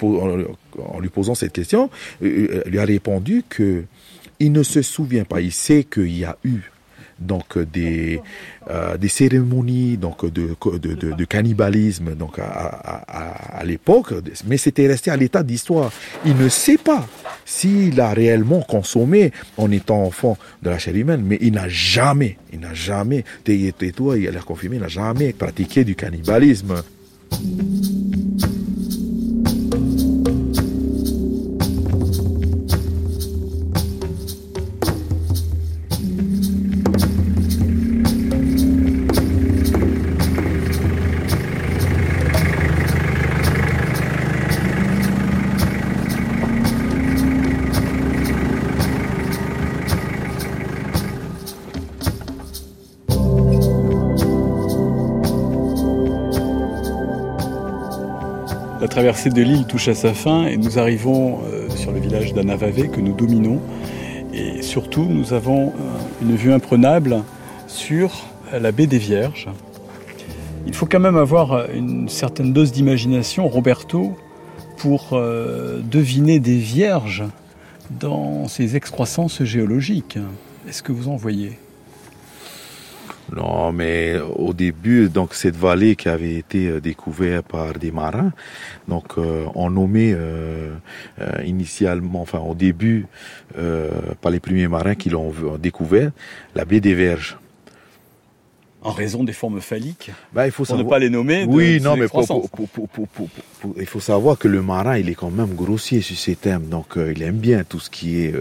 posant cette question, euh, lui a répondu que il ne se souvient pas. Il sait qu'il y a eu donc des euh, des cérémonies donc de de, de, cannibalisme donc à, à, l'époque. Mais c'était resté à l'état d'histoire. Il ne sait pas s'il a réellement consommé en étant enfant de la chair humaine mais il n'a jamais il n'a jamais toi il a confirmé il n'a jamais pratiqué du cannibalisme traversée de l'île touche à sa fin et nous arrivons euh, sur le village d'Anavave que nous dominons. Et surtout, nous avons euh, une vue imprenable sur la baie des Vierges. Il faut quand même avoir une certaine dose d'imagination, Roberto, pour euh, deviner des vierges dans ces excroissances géologiques. Est-ce que vous en voyez? Non, mais au début, donc cette vallée qui avait été euh, découverte par des marins, donc euh, on nommait euh, initialement, enfin au début, par les premiers marins qui l'ont découvert, la baie des Verges. En raison des formes phalliques bah, il faut pour ne pas les nommer. oui, non, mais il faut savoir que le marin, il est quand même grossier sur ces thèmes, donc il aime bien tout ce qui est,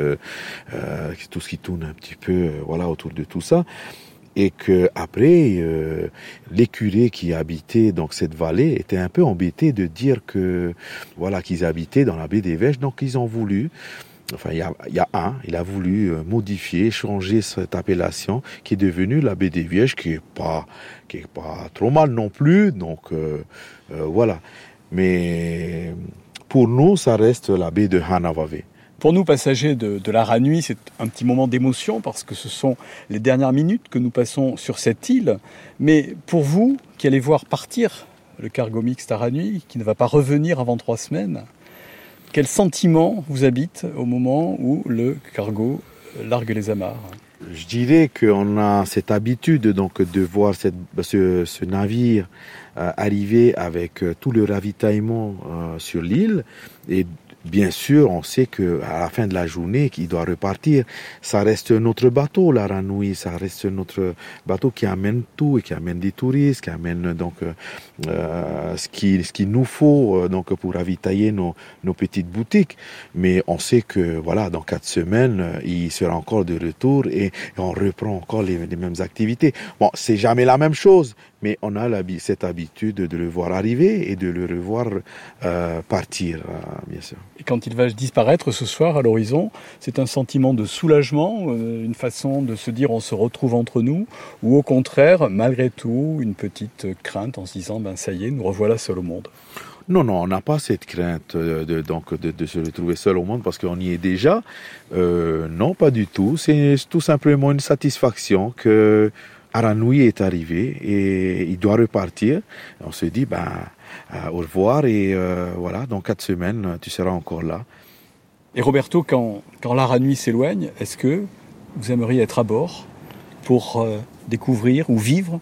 tout ce qui tourne un petit peu, voilà, autour de tout ça et que après euh, les curés qui habitaient donc cette vallée étaient un peu embêtés de dire que voilà qu'ils habitaient dans la baie des Vèges donc ils ont voulu enfin il y a, y a, un il a voulu euh, modifier changer cette appellation qui est devenue la baie des Vierges qui est pas qui est pas trop mal non plus. Donc euh, euh voilà. Mais pour nous ça reste la baie de Hanavave pour nous, passagers de, de c'est un petit moment d'émotion parce que ce sont les dernières minutes que nous passons sur cette île. Mais pour vous, qui allez voir partir le cargo mixte à Nuit, qui ne va pas revenir avant trois semaines, quel sentiment vous habite au moment où le cargo largue les amarres? Je dirais qu'on a cette habitude donc de voir ce, navire euh, arriver avec euh, tout le ravitaillement euh, sur l'île et Bien sûr, on sait que à la fin de la journée, qu'il doit repartir, ça reste notre bateau, la Ranouille, ça reste notre bateau qui amène tout et qui amène des touristes, qui amène donc euh, euh ce qui ce qu'il nous faut euh, donc pour ravitailler nos, nos petites boutiques. Mais on sait que voilà, dans quatre semaines, euh, il sera encore de retour et, on reprend encore les, les mêmes activités. Bon, c'est jamais la même chose, mais on a cette habitude de le voir arriver et de le revoir euh, partir, euh, bien sûr. Et quand il va disparaître ce soir à l'horizon, c'est un sentiment de soulagement, euh, une façon de se dire on se retrouve entre nous, ou au contraire, malgré tout, une petite crainte en se disant ben ça y est, nous revoilà seul au monde. Non, non, on n'a pas cette crainte de, donc de, de, se retrouver seul au monde parce qu'on y est déjà. Euh, non, pas du tout. C'est tout simplement une satisfaction que Aranoui est arrivé et il doit repartir. On se dit, ben, au revoir et voilà, dans quatre semaines, tu seras encore là. Et Roberto, quand, quand l'Aranui s'éloigne, est-ce que vous aimeriez être à bord pour découvrir ou vivre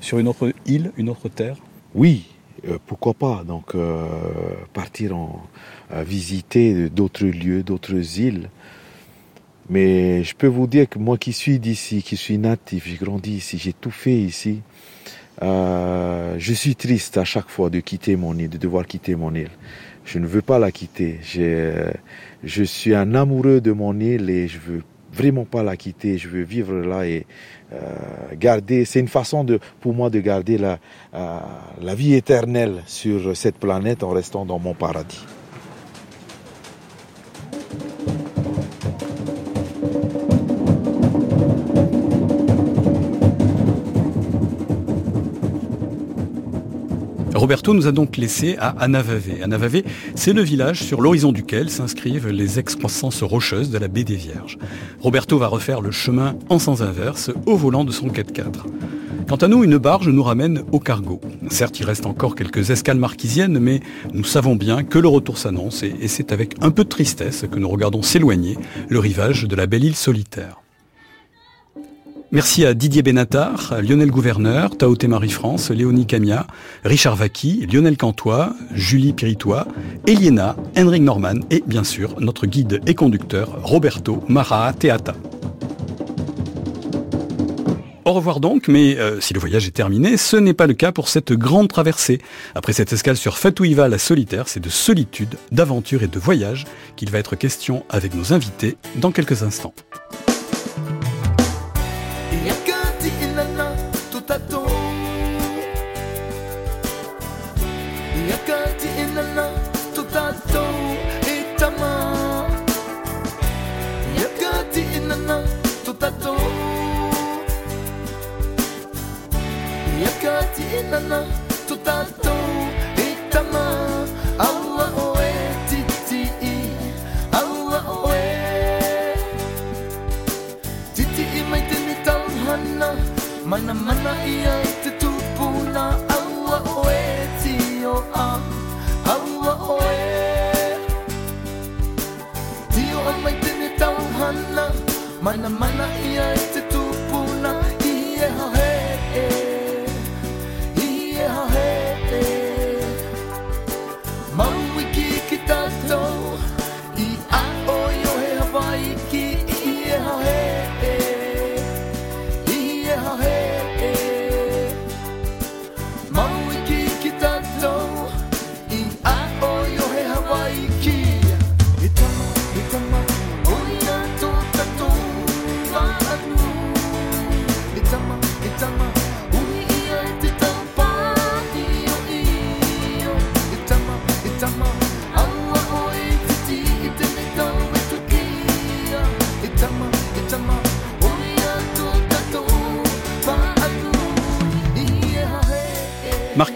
sur une autre île, une autre terre? Oui, pourquoi pas. Donc, partir en, visiter d'autres lieux, d'autres îles. Mais je peux vous dire que moi qui suis d'ici, qui suis natif, j'ai grandi ici, j'ai tout fait ici, euh, je suis triste à chaque fois de quitter mon île, de devoir quitter mon île. Je ne veux pas la quitter. Je suis un amoureux de mon île et je veux vraiment pas la quitter. Je veux vivre là et euh, garder. C'est une façon de, pour moi de garder la, euh, la vie éternelle sur cette planète en restant dans mon paradis. Roberto nous a donc laissé à Anavavé. Anavavé, c'est le village sur l'horizon duquel s'inscrivent les excroissances rocheuses de la baie des Vierges. Roberto va refaire le chemin en sens inverse au volant de son 4x4. Quant à nous, une barge nous ramène au cargo. Certes, il reste encore quelques escales marquisiennes, mais nous savons bien que le retour s'annonce et c'est avec un peu de tristesse que nous regardons s'éloigner le rivage de la belle île solitaire. Merci à Didier Benatar, Lionel Gouverneur, Taoté Marie-France, Léonie Camia, Richard Vaki, Lionel Cantois, Julie Piritois, Eliena, Henrik Norman et bien sûr notre guide et conducteur Roberto Mara Teata. Au revoir donc, mais euh, si le voyage est terminé, ce n'est pas le cas pour cette grande traversée. Après cette escale sur Fatouiva la solitaire, c'est de solitude, d'aventure et de voyage qu'il va être question avec nos invités dans quelques instants. enough I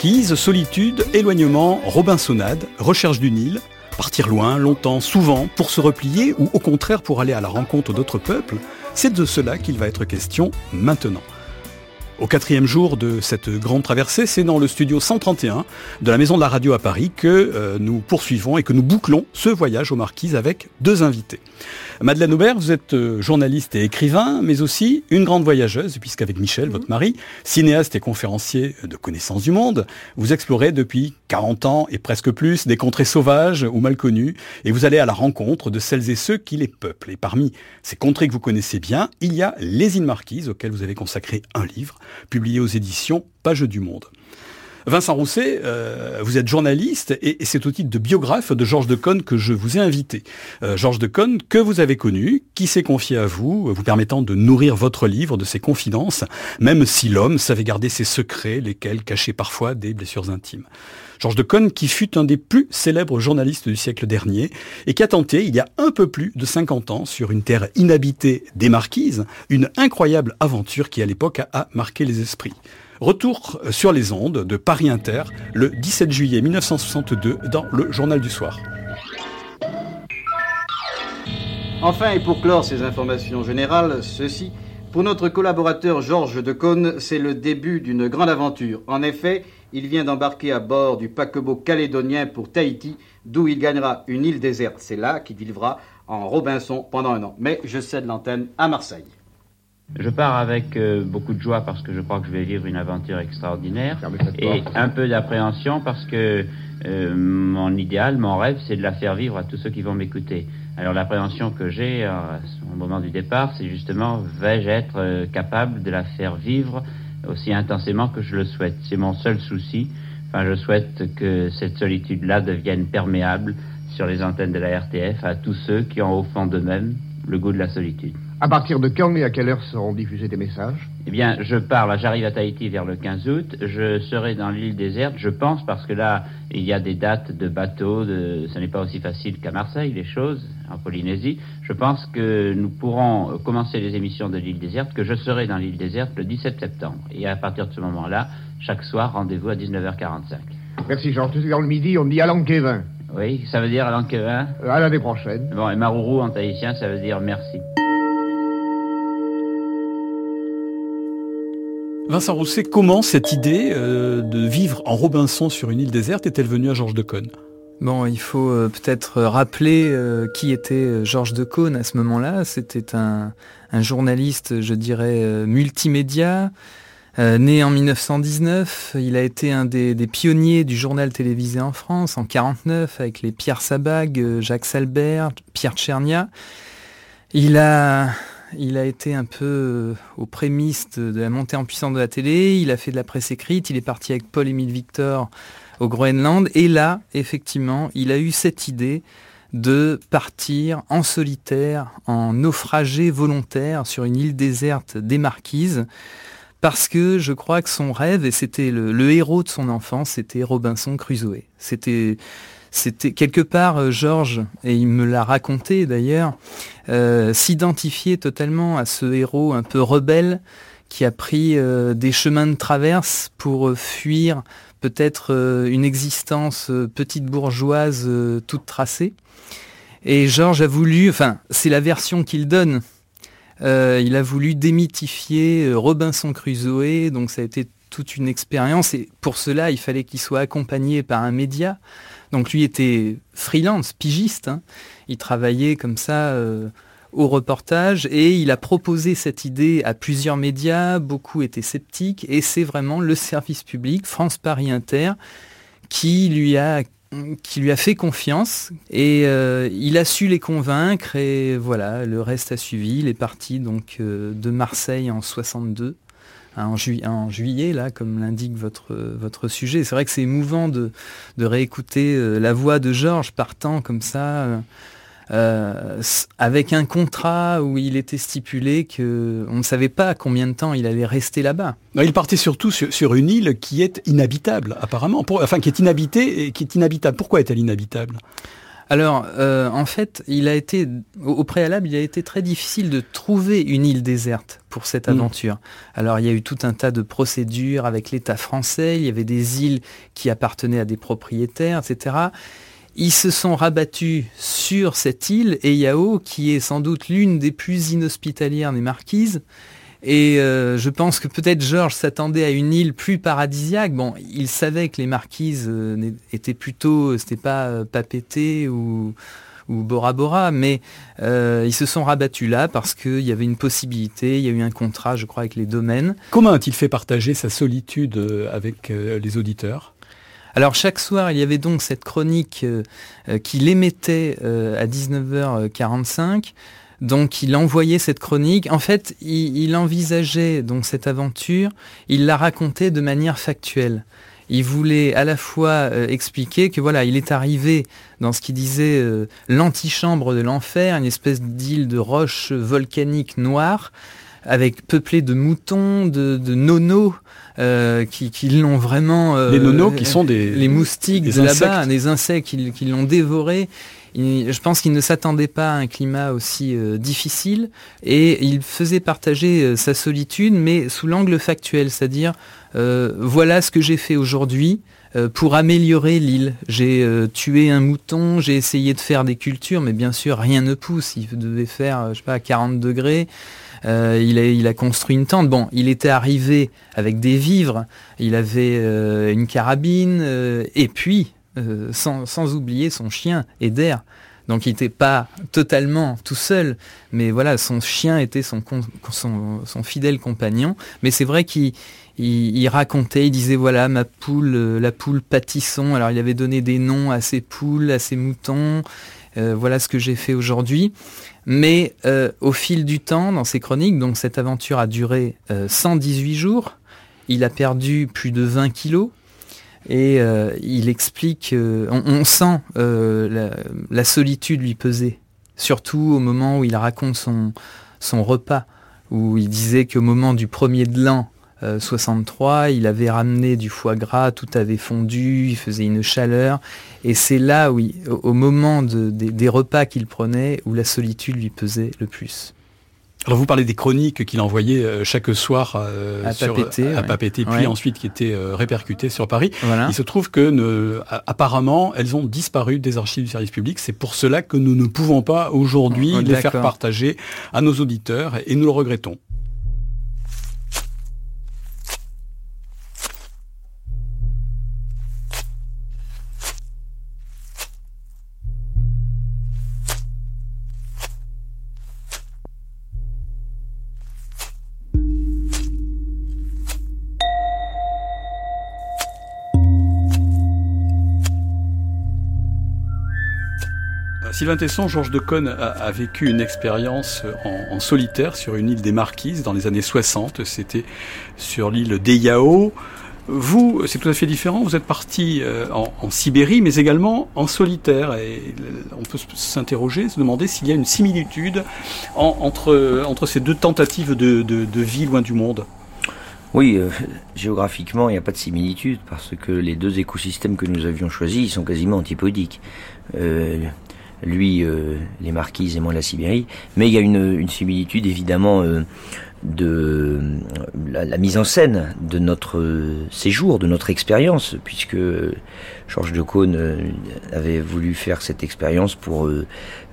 Solitude, éloignement, Robinsonade, recherche du Nil, partir loin, longtemps, souvent, pour se replier ou au contraire pour aller à la rencontre d'autres peuples, c'est de cela qu'il va être question maintenant. Au quatrième jour de cette grande traversée, c'est dans le studio 131 de la Maison de la Radio à Paris que euh, nous poursuivons et que nous bouclons ce voyage aux Marquises avec deux invités. Madeleine Aubert, vous êtes euh, journaliste et écrivain, mais aussi une grande voyageuse, puisqu'avec Michel, votre mari, cinéaste et conférencier de connaissance du monde, vous explorez depuis 40 ans et presque plus des contrées sauvages ou mal connues, et vous allez à la rencontre de celles et ceux qui les peuplent. Et parmi ces contrées que vous connaissez bien, il y a les îles Marquises, auxquelles vous avez consacré un livre, publié aux éditions Page du Monde. Vincent Rousset, euh, vous êtes journaliste et, c'est au titre de biographe de Georges de Conne que je vous ai invité. Euh, Georges de Conne, que vous avez connu, qui s'est confié à vous, vous permettant de nourrir votre livre de ses confidences, même si l'homme savait garder ses secrets, lesquels cachaient parfois des blessures intimes. Georges de Conne, qui fut un des plus célèbres journalistes du siècle dernier, et qui a tenté, il y a un peu plus de 50 ans, sur une terre inhabitée des Marquises, une incroyable aventure qui à l'époque a marqué les esprits. Retour sur les ondes de Paris Inter le 17 juillet 1962 dans le Journal du Soir. Enfin, et pour clore ces informations générales, ceci. Pour notre collaborateur Georges Decaune, c'est le début d'une grande aventure. En effet, il vient d'embarquer à bord du paquebot calédonien pour Tahiti, d'où il gagnera une île déserte. C'est là qu'il vivra en Robinson pendant un an. Mais je cède l'antenne à Marseille. Je pars avec euh, beaucoup de joie parce que je crois que je vais vivre une aventure extraordinaire et un peu d'appréhension parce que euh, mon idéal, mon rêve, c'est de la faire vivre à tous ceux qui vont m'écouter. Alors l'appréhension que j'ai euh, au moment du départ, c'est justement vais-je être capable de la faire vivre aussi intensément que je le souhaite? C'est mon seul souci. Enfin, je souhaite que cette solitude-là devienne perméable sur les antennes de la RTF à tous ceux qui ont au fond d'eux-mêmes le goût de la solitude. À partir de quand et à quelle heure seront diffusés des messages? Eh bien, je pars, j'arrive à Tahiti vers le 15 août. Je serai dans l'île déserte, je pense, parce que là, il y a des dates de bateaux. De... Ce n'est pas aussi facile qu'à Marseille, les choses, en Polynésie. Je pense que nous pourrons commencer les émissions de l'île déserte, que je serai dans l'île déserte le 17 septembre. Et à partir de ce moment-là, chaque soir, rendez-vous à 19h45. Merci, Georges. Vers le midi, on dit à l'Anquevin. Oui, ça veut dire à l'Anquevin euh, À l'année prochaine. Bon, et Marourou en tahitien, ça veut dire merci. Vincent Rousset, comment cette idée euh, de vivre en Robinson sur une île déserte est-elle venue à Georges de Cône Bon, il faut euh, peut-être rappeler euh, qui était Georges de Cône à ce moment-là. C'était un, journaliste, je dirais, multimédia, né en 1919. Il a été un des, des, pionniers du journal télévisé en France en 49 avec les Pierre Sabag, Jacques Salbert, Pierre Tchernia. Il a il a été un peu euh, aux prémices de, la montée en puissance de la télé. Il a fait de la presse écrite. Il est parti avec Paul-Émile Victor au Groenland. Et là, effectivement, il a eu cette idée de partir en solitaire, en naufragé volontaire sur une île déserte des Marquises. Parce que je crois que son rêve, et c'était le, héros de son enfance, c'était Robinson Crusoe. C'était c'était quelque part, euh, Georges, et il me l'a raconté d'ailleurs, euh, s'identifier totalement à ce héros un peu rebelle qui a pris euh, des chemins de traverse pour fuir peut-être une existence petite bourgeoise toute tracée. Et Georges a voulu, enfin c'est la version qu'il donne, il a voulu démythifier Robinson Crusoe, donc ça a été toute une expérience et pour cela il fallait qu'il soit accompagné par un média. Donc lui était freelance, pigiste. Hein. Il travaillait comme ça euh, au reportage et il a proposé cette idée à plusieurs médias. Beaucoup étaient sceptiques et c'est vraiment le service public, France Paris Inter, qui lui a fait confiance et euh, il a su les convaincre et voilà le reste a suivi il est parti donc euh, de Marseille en 62 en, juillet, là, comme l'indique votre, sujet. C'est vrai que c'est émouvant de, réécouter euh, la voix de Georges partant comme ça. Euh, euh, avec un contrat où il était stipulé que on ne savait pas combien de temps il allait rester là-bas. Il partait surtout sur, une île qui est inhabitable, apparemment, enfin qui est inhabitée et qui est inhabitable. Pourquoi est-elle inhabitable? Alors, euh, en fait, il a été, au, préalable, il a été très difficile de trouver une île déserte pour cette mm. aventure. Alors, il y a eu tout un tas de procédures avec l'État français, il y avait des îles qui appartenaient à des propriétaires, etc. Ils se sont rabattus sur cette île, Eyao, qui est sans doute l'une des plus inhospitalières des marquises, et euh, je pense que peut-être Georges s'attendait à une île plus paradisiaque. Bon, il savait que les marquises euh, étaient plutôt, c'était pas euh, Papété ou, ou Bora Bora, mais ils se sont rabattus là parce qu'il y avait une possibilité, il y a eu un contrat, je crois, avec les domaines. Comment a-t-il fait partager sa solitude avec les auditeurs? Alors chaque soir, il y avait donc cette chronique qu'il émettait à 19h45 donc il envoyait cette chronique. En fait, il, envisageait donc cette aventure, il la racontait de manière factuelle. Il voulait à la fois euh, expliquer que voilà, il est arrivé dans ce qu'il disait euh, l'antichambre de l'enfer, une espèce d'île de roches volcaniques noires, avec peuplée de moutons, de, nonos, euh, qui, l'ont vraiment... les nonos qui sont des... Les moustiques de là-bas, des insectes qui l'ont dévoré je pense qu'il ne s'attendait pas à un climat aussi euh, difficile et il faisait partager euh, sa solitude, mais sous l'angle factuel, c'est-à-dire euh, voilà ce que j'ai fait aujourd'hui pour améliorer l'île. J'ai tué un mouton, j'ai essayé de faire des cultures, mais bien sûr rien ne pousse. Il devait faire, je sais pas, 40 degrés. Il, a, construit une tente. Bon, il était arrivé avec des vivres, il avait une carabine, et puis, sans, sans, oublier son chien, Eder. Donc il n'était pas totalement tout seul, mais voilà, son chien était son, fidèle compagnon. Mais c'est vrai qu'il il, racontait, il disait voilà ma poule, la poule pâtisson. Alors il avait donné des noms à ses poules, à ses moutons. voilà ce que j'ai fait aujourd'hui. Mais euh, au fil du temps, dans ses chroniques, donc cette aventure a duré 118 euh, jours. Il a perdu plus de 20 kilos. Et euh, il explique, on, sent la, solitude lui peser, surtout au moment où il raconte son, repas, où il disait qu'au moment du premier de l'an, 63, euh, il avait ramené du foie gras, tout avait fondu, il faisait une chaleur. Et c'est là, oui, au, moment des, repas qu'il prenait, où la solitude lui pesait le plus. Alors vous parlez des chroniques qu'il envoyait euh, chaque soir euh, à sur, Papeete, puis ensuite qui étaient répercutées sur Paris. Il se trouve que apparemment elles ont disparu des archives du service public. C'est pour cela que nous ne pouvons pas aujourd'hui oh, les faire partager à nos auditeurs et nous le regrettons. Sylvain Tesson, Georges de Cône a, vécu une expérience en, solitaire sur une île des Marquises dans les années 60. C'était sur l'île d'Eyao. Vous, c'est tout à fait différent. Vous êtes parti euh, en, Sibérie, mais également en solitaire. On peut s'interroger, se demander s'il y a une similitude entre, ces deux tentatives de, vie loin du monde. Oui, euh, géographiquement, il n'y a pas de similitude parce que les deux écosystèmes que nous avions choisis sont quasiment antipodiques. Euh, lui euh, les Marquises et moi la Sibérie. Mais il y a une, similitude évidemment euh, de la, mise en scène de notre séjour, de notre expérience, puisque Georges de Caunes euh, avait voulu faire cette expérience pour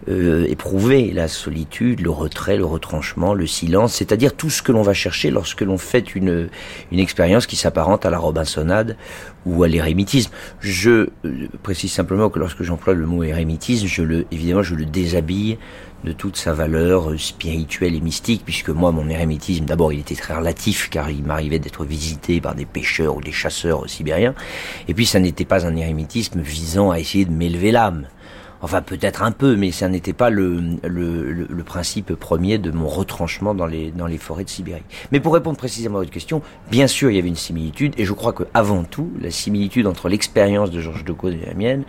éprouver la solitude, le retrait, le retranchement, le silence, c'est-à-dire tout ce que l'on va chercher lorsque l'on fait une, une expérience qui s'apparente à la Robinsonade ou à l'érémitisme. Je euh, précise simplement que lorsque j'emploie le mot érémitisme, je le, évidemment, je le déshabille de toute sa valeur euh, spirituelle et mystique, puisque moi, mon érémitisme, d'abord, il était très relatif, car il m'arrivait d'être visité par des pêcheurs ou des chasseurs sibériens, et puis ça n'était pas un érémitisme visant à essayer de m'élever l'âme. Enfin, peut-être un peu, mais ça n'était pas le, le, le, principe premier de mon retranchement dans les, dans les forêts de Sibérie. Mais pour répondre précisément à votre question, bien sûr, il y avait une similitude, et je crois que avant tout, la similitude entre l'expérience de Georges de et la mienne,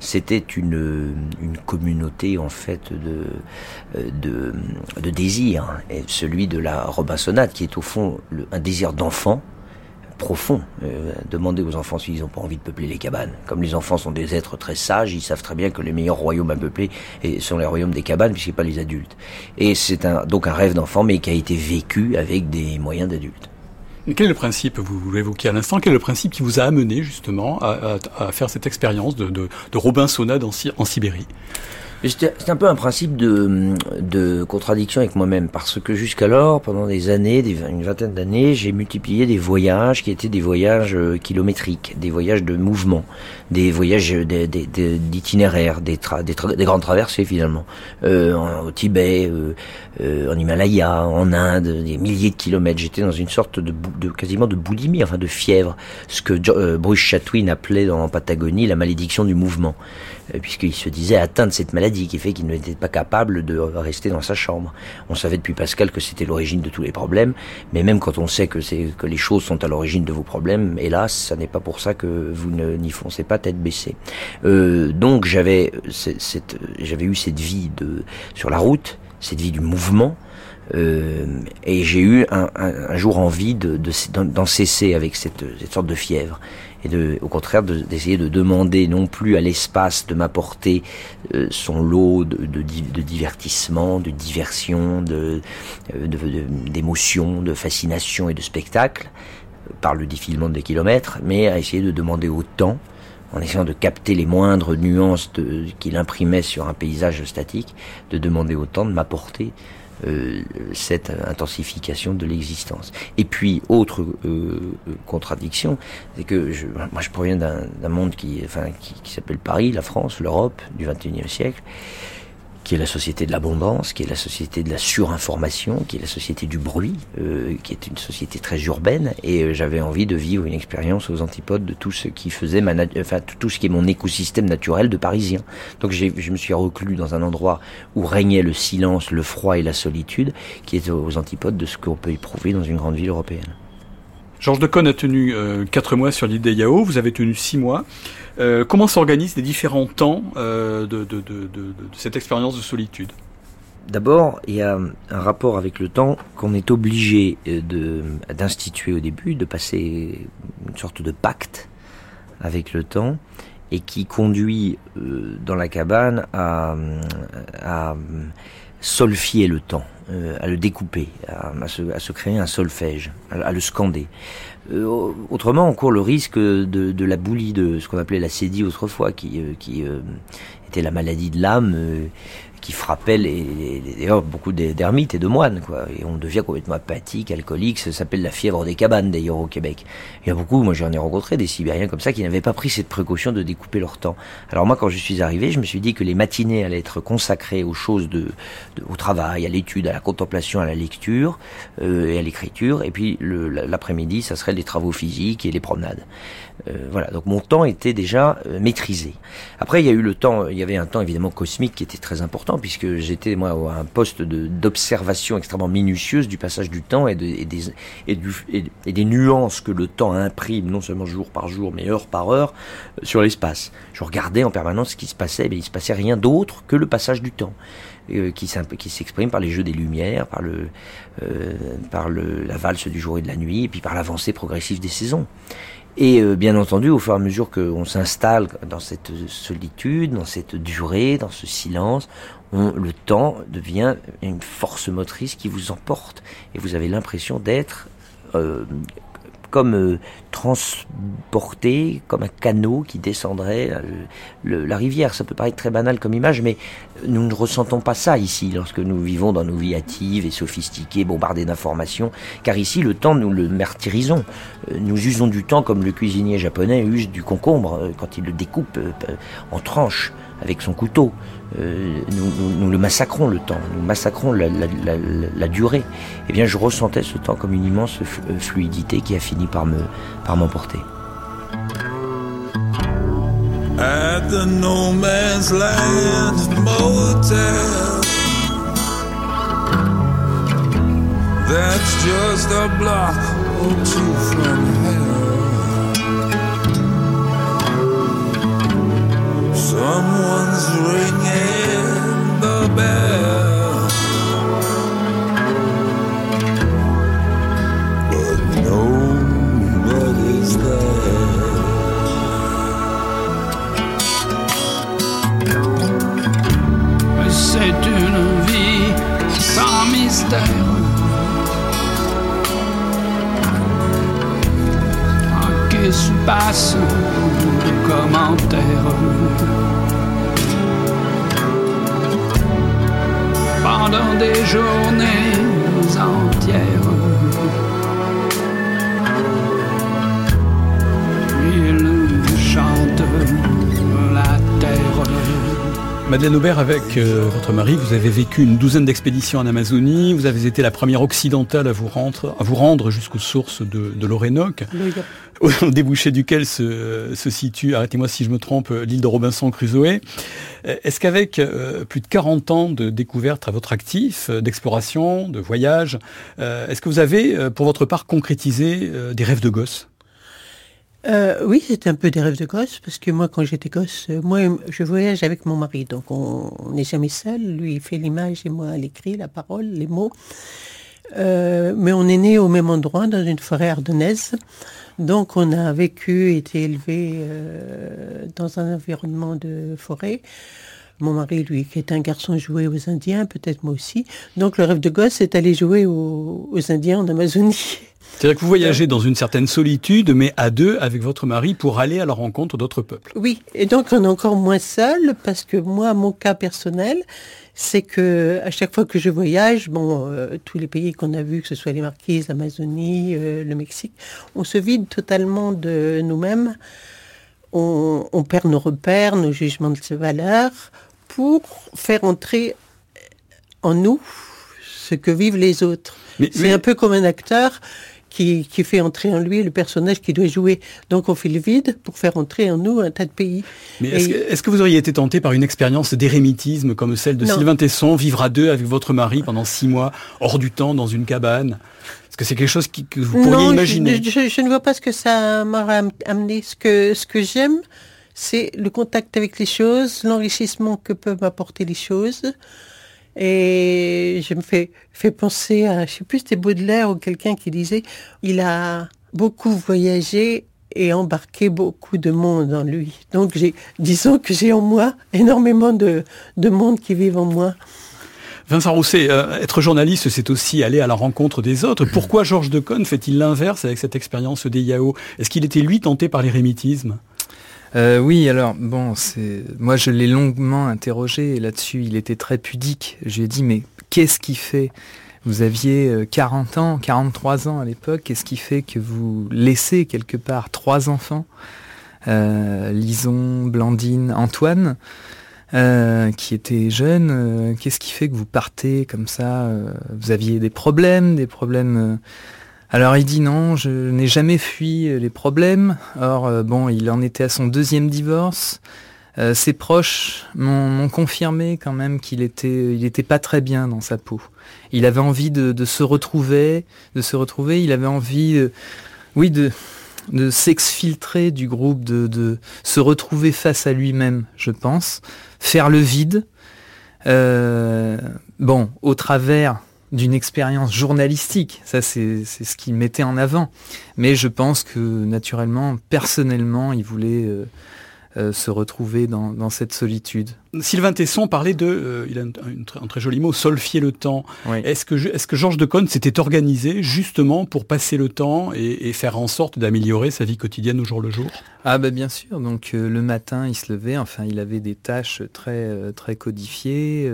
c'était une, une communauté en fait de, de, de désir, et celui de la Robinsonade, qui est au fond un désir d'enfant, profond. Euh, demander aux enfants s'ils n'ont pas envie de peupler les cabanes. Comme les enfants sont des êtres très sages, ils savent très bien que les meilleurs royaumes à peupler sont les royaumes des cabanes, puisque pas les adultes. Et c'est un, donc un rêve d'enfant, mais qui a été vécu avec des moyens d'adultes. Quel est le principe, vous l'évoquiez à l'instant, quel est le principe qui vous a amené justement à, faire cette expérience de, de, de Robinsonade en Sibérie? C'est un peu un principe de, contradiction avec moi-même, parce que jusqu'alors, pendant des années, des, une vingtaine d'années, j'ai multiplié des voyages qui étaient des voyages euh, kilométriques, des voyages de mouvement, des voyages d'itinéraires, des, des, des, grandes traversées finalement, euh, au Tibet, euh, euh, en Himalaya, en Inde, des milliers de kilomètres. J'étais dans une sorte de, de, quasiment de boulimie, enfin de fièvre, ce que euh, Bruce Chatwin appelait dans Patagonie la malédiction du mouvement. Euh, puisqu'il se disait atteint de cette maladie qui fait qu'il n'était pas capable de rester dans sa chambre. On savait depuis Pascal que c'était l'origine de tous les problèmes, mais même quand on sait que, que les choses sont à l'origine de vos problèmes, hélas, ça n'est pas pour ça que vous n'y foncez pas tête baissée. Euh, donc j'avais, j'avais eu cette vie de, sur la route, cette vie du mouvement, euh, et j'ai eu un, un, jour envie de, d'en cesser avec cette, cette sorte de fièvre et de, au contraire d'essayer de, demander non plus à l'espace de m'apporter euh, son lot de, de, de, divertissement, de diversion, de, euh, d'émotions, de, fascination et de spectacle par le défilement des kilomètres, mais à essayer de demander autant en essayant de capter les moindres nuances qu'il imprimait sur un paysage statique, de demander autant de m'apporter cette intensification de l'existence. Et puis, autre contradiction, c'est que je, moi je proviens d'un monde qui, enfin, qui s'appelle Paris, la France, l'Europe du XXIe siècle qui est la société de l'abondance, qui est la société de la surinformation, qui est la société du bruit, euh, qui est une société très urbaine. Et euh, j'avais envie de vivre une expérience aux antipodes de tout ce qui faisait ma, enfin tout ce qui est mon écosystème naturel de Parisien. Donc je me suis reclus dans un endroit où régnait le silence, le froid et la solitude, qui est aux antipodes de ce qu'on peut éprouver dans une grande ville européenne. Georges Decaune a tenu euh, quatre mois sur l'île des Yao, vous avez tenu six mois. Euh, comment s'organisent les différents temps euh, de, cette expérience de solitude? D'abord, il y a un rapport avec le temps qu'on est obligé d'instituer au début, de passer une sorte de pacte avec le temps et qui conduit dans la cabane à, solfier le temps, euh, à le découper, à, se, créer un solfège, à, le scander. Euh, autrement, on court le risque de, la boulie, de ce qu'on appelait la sédie autrefois, qui, euh, qui était la maladie de l'âme qui frappait les, d'ailleurs beaucoup d'ermites et de moines quoi. Et on devient complètement apathique alcoolique ça s'appelle la fièvre des cabanes d'ailleurs au Québec. Il y a beaucoup moi j'en ai rencontré des Sibériens comme ça qui n'avaient pas pris cette précaution de découper leur temps. Alors moi quand je suis arrivé je me suis dit que les matinées allaient être consacrées aux choses de, au travail à l'étude à la contemplation à la lecture euh, et à l'écriture. Et puis l'après-midi ça serait les travaux physiques et les promenades euh, voilà, donc mon temps était déjà euh, maîtrisé. Après, il y a eu le temps, il y avait un temps évidemment cosmique qui était très important puisque j'étais moi à un poste d'observation extrêmement minutieuse du passage du temps et, des, nuances que le temps imprime, non seulement jour par jour, mais heure par heure, euh, sur l'espace. Je regardais en permanence ce qui se passait, mais il se passait rien d'autre que le passage du temps. qui s'exprime par les jeux des lumières, par le, par le, la valse du jour et de la nuit, et puis par l'avancée progressive des saisons. Et euh, bien entendu, au fur et à mesure qu'on s'installe dans cette solitude, dans cette durée, dans ce silence, le temps devient une force motrice qui vous emporte. Et vous avez l'impression d'être euh, comme euh, transporté, comme un canot qui descendrait euh, la rivière. Ça peut paraître très banal comme image, mais nous ne ressentons pas ça ici lorsque nous vivons dans nos vies hâtives et sophistiquées, bombardées d'informations, car ici le temps nous le martyrisons. Euh, nous usons du temps comme le cuisinier japonais use du concombre quand il le découpe en tranches avec son couteau. Euh, nous, le massacrons le temps, nous massacrons la, durée. Eh bien, je ressentais ce temps comme une immense euh, fluidité qui a fini par me par m'emporter. At the no man's land motel That's just a block or two from hell Someone's ringing the bell. But nobody's there. C'est une vie sans mystère. Commentaires. pendant des journées entières. Il chante. Madeleine Aubert, avec euh, votre mari, vous avez vécu une douzaine d'expéditions en Amazonie. Vous avez été la première occidentale à vous rendre, à vous rendre jusqu'aux sources de, de l'Orénoque, au débouché duquel se, se situe, arrêtez-moi si je me trompe, l'île de Robinson Crusoe. Est-ce qu'avec euh, plus de 40 ans de découverte à votre actif, euh, d'exploration, de voyage, est-ce que vous avez, pour votre part, concrétisé des rêves de gosse? Euh, oui, c'était un peu des rêves de gosse, parce que moi, quand j'étais gosse, euh, moi, je voyage avec mon mari, donc on n'est jamais seul. Lui, il fait l'image et moi, l'écrit, la parole, les mots. Euh, mais on est né au même endroit, dans une forêt ardennaise. Donc, on a vécu, été élevé dans un environnement de forêt. Mon mari, lui, qui est un garçon, jouait aux Indiens, peut-être moi aussi. Donc le rêve de gosse, c'est d'aller jouer aux, aux Indiens en Amazonie. C'est-à-dire que vous voyagez dans une certaine solitude, mais à deux avec votre mari pour aller à la rencontre d'autres peuples. Oui, et donc on est encore moins seul parce que moi, mon cas personnel, c'est que à chaque fois que je voyage, bon, euh, tous les pays qu'on a vus, que ce soit les Marquises, l'Amazonie, euh, le Mexique, on se vide totalement de nous-mêmes. On, on, perd nos repères, nos jugements de valeurs pour faire entrer en nous ce que vivent les autres. C'est un peu comme un acteur qui, qui, fait entrer en lui le personnage qui doit jouer. Donc on fait le vide pour faire entrer en nous un tas de pays. Mais est-ce que, vous auriez été tenté par une expérience d'érémitisme comme celle de non. Sylvain Tesson, vivre à deux avec votre mari pendant six mois, hors du temps, dans une cabane? Est-ce que c'est quelque chose qui, que vous pourriez non, imaginer? je, je, je, ne vois pas ce que ça m'aurait amené. Ce que, ce que j'aime, c'est le contact avec les choses, l'enrichissement que peuvent apporter les choses. Et je me fais, penser à, je sais plus, c'était Baudelaire ou quelqu'un qui disait, il a beaucoup voyagé et embarqué beaucoup de monde en lui. Donc disons que j'ai en moi énormément de, de monde qui vivent en moi. Vincent Rousset, euh, être journaliste, c'est aussi aller à la rencontre des autres. Pourquoi Georges Decaune fait-il l'inverse avec cette expérience des Yao? Est-ce qu'il était, lui, tenté par l'érémitisme euh, oui, alors bon, c'est moi je l'ai longuement interrogé là-dessus. Il était très pudique. Je lui ai dit mais qu'est-ce qui fait Vous aviez 40 ans, 43 ans à l'époque. Qu'est-ce qui fait que vous laissez quelque part trois enfants euh, Lison, Blandine, Antoine, euh, qui étaient jeunes. Qu'est-ce qui fait que vous partez comme ça Vous aviez des problèmes, des problèmes alors il dit non, je n'ai jamais fui les problèmes. Or, euh, bon, il en était à son deuxième divorce. Euh, ses proches m'ont confirmé quand même qu'il était, il était pas très bien dans sa peau. Il avait envie de, se retrouver, de se retrouver. Il avait envie, oui, de, s'exfiltrer du groupe, de, se retrouver face à lui-même, je pense, faire le vide. Euh, bon, au travers d'une expérience journalistique. Ça, c'est ce qu'il mettait en avant. Mais je pense que, naturellement, personnellement, il voulait euh, euh, se retrouver dans, dans, cette solitude. Sylvain Tesson parlait de, euh, il a un, un, un, très joli mot, solfier le temps. Oui. Est-ce que, est que Georges Decaune s'était organisé justement pour passer le temps et, et faire en sorte d'améliorer sa vie quotidienne au jour le jour? Ah ben bien sûr. Donc le matin, il se levait. Enfin, il avait des tâches très très codifiées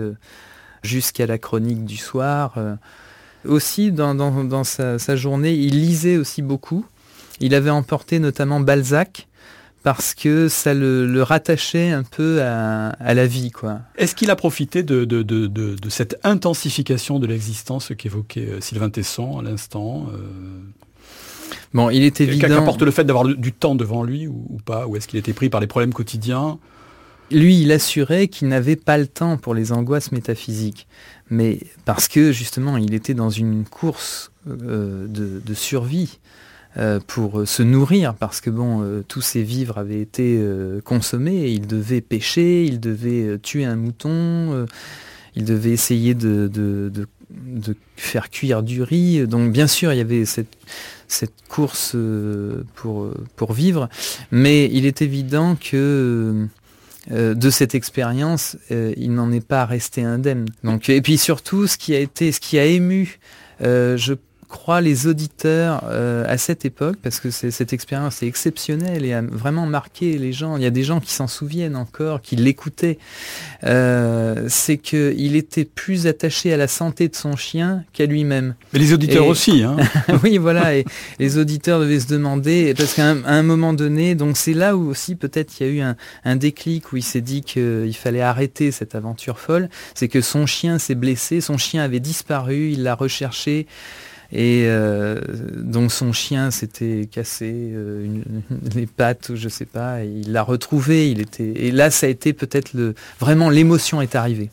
jusqu'à la chronique du soir. Euh, aussi, dans, dans, dans sa, sa, journée, il lisait aussi beaucoup. Il avait emporté notamment Balzac parce que ça le, le rattachait un peu à, à la vie. quoi. Est-ce qu'il a profité de, de, de, de, cette intensification de l'existence qu'évoquait euh, Sylvain Tesson à l'instant euh... Bon, il est évident... Qu'apporte le fait d'avoir du temps devant lui ou, ou pas Ou est-ce qu'il était pris par les problèmes quotidiens? Lui, il assurait qu'il n'avait pas le temps pour les angoisses métaphysiques, mais parce que justement, il était dans une course euh, de, survie euh, pour se nourrir, parce que bon, euh, tous ses vivres avaient été euh, consommés, il devait pêcher, il devait euh, tuer un mouton, euh, il devait essayer de, faire cuire du riz. Donc bien sûr, il y avait cette, course pour vivre, mais il est évident que euh, de cette expérience, euh, il n'en est pas resté indemne. Donc, et puis surtout, ce qui a été, ce qui a ému, euh, je crois les auditeurs euh, à cette époque, parce que cette expérience est exceptionnelle et a vraiment marqué les gens. Il y a des gens qui s'en souviennent encore, qui l'écoutaient. Euh, c'est qu'il était plus attaché à la santé de son chien qu'à lui-même. Mais les auditeurs et, aussi. Hein. oui, voilà. Et les auditeurs devaient se demander, parce qu'à un, un, moment donné, donc c'est là où aussi peut-être il y a eu un, un déclic où il s'est dit qu'il fallait arrêter cette aventure folle. C'est que son chien s'est blessé, son chien avait disparu, il l'a recherché. Et euh, donc son chien s'était cassé euh, une, les pattes, je sais pas, et il l'a retrouvé. Il était et là ça a été peut-être le vraiment l'émotion est arrivée.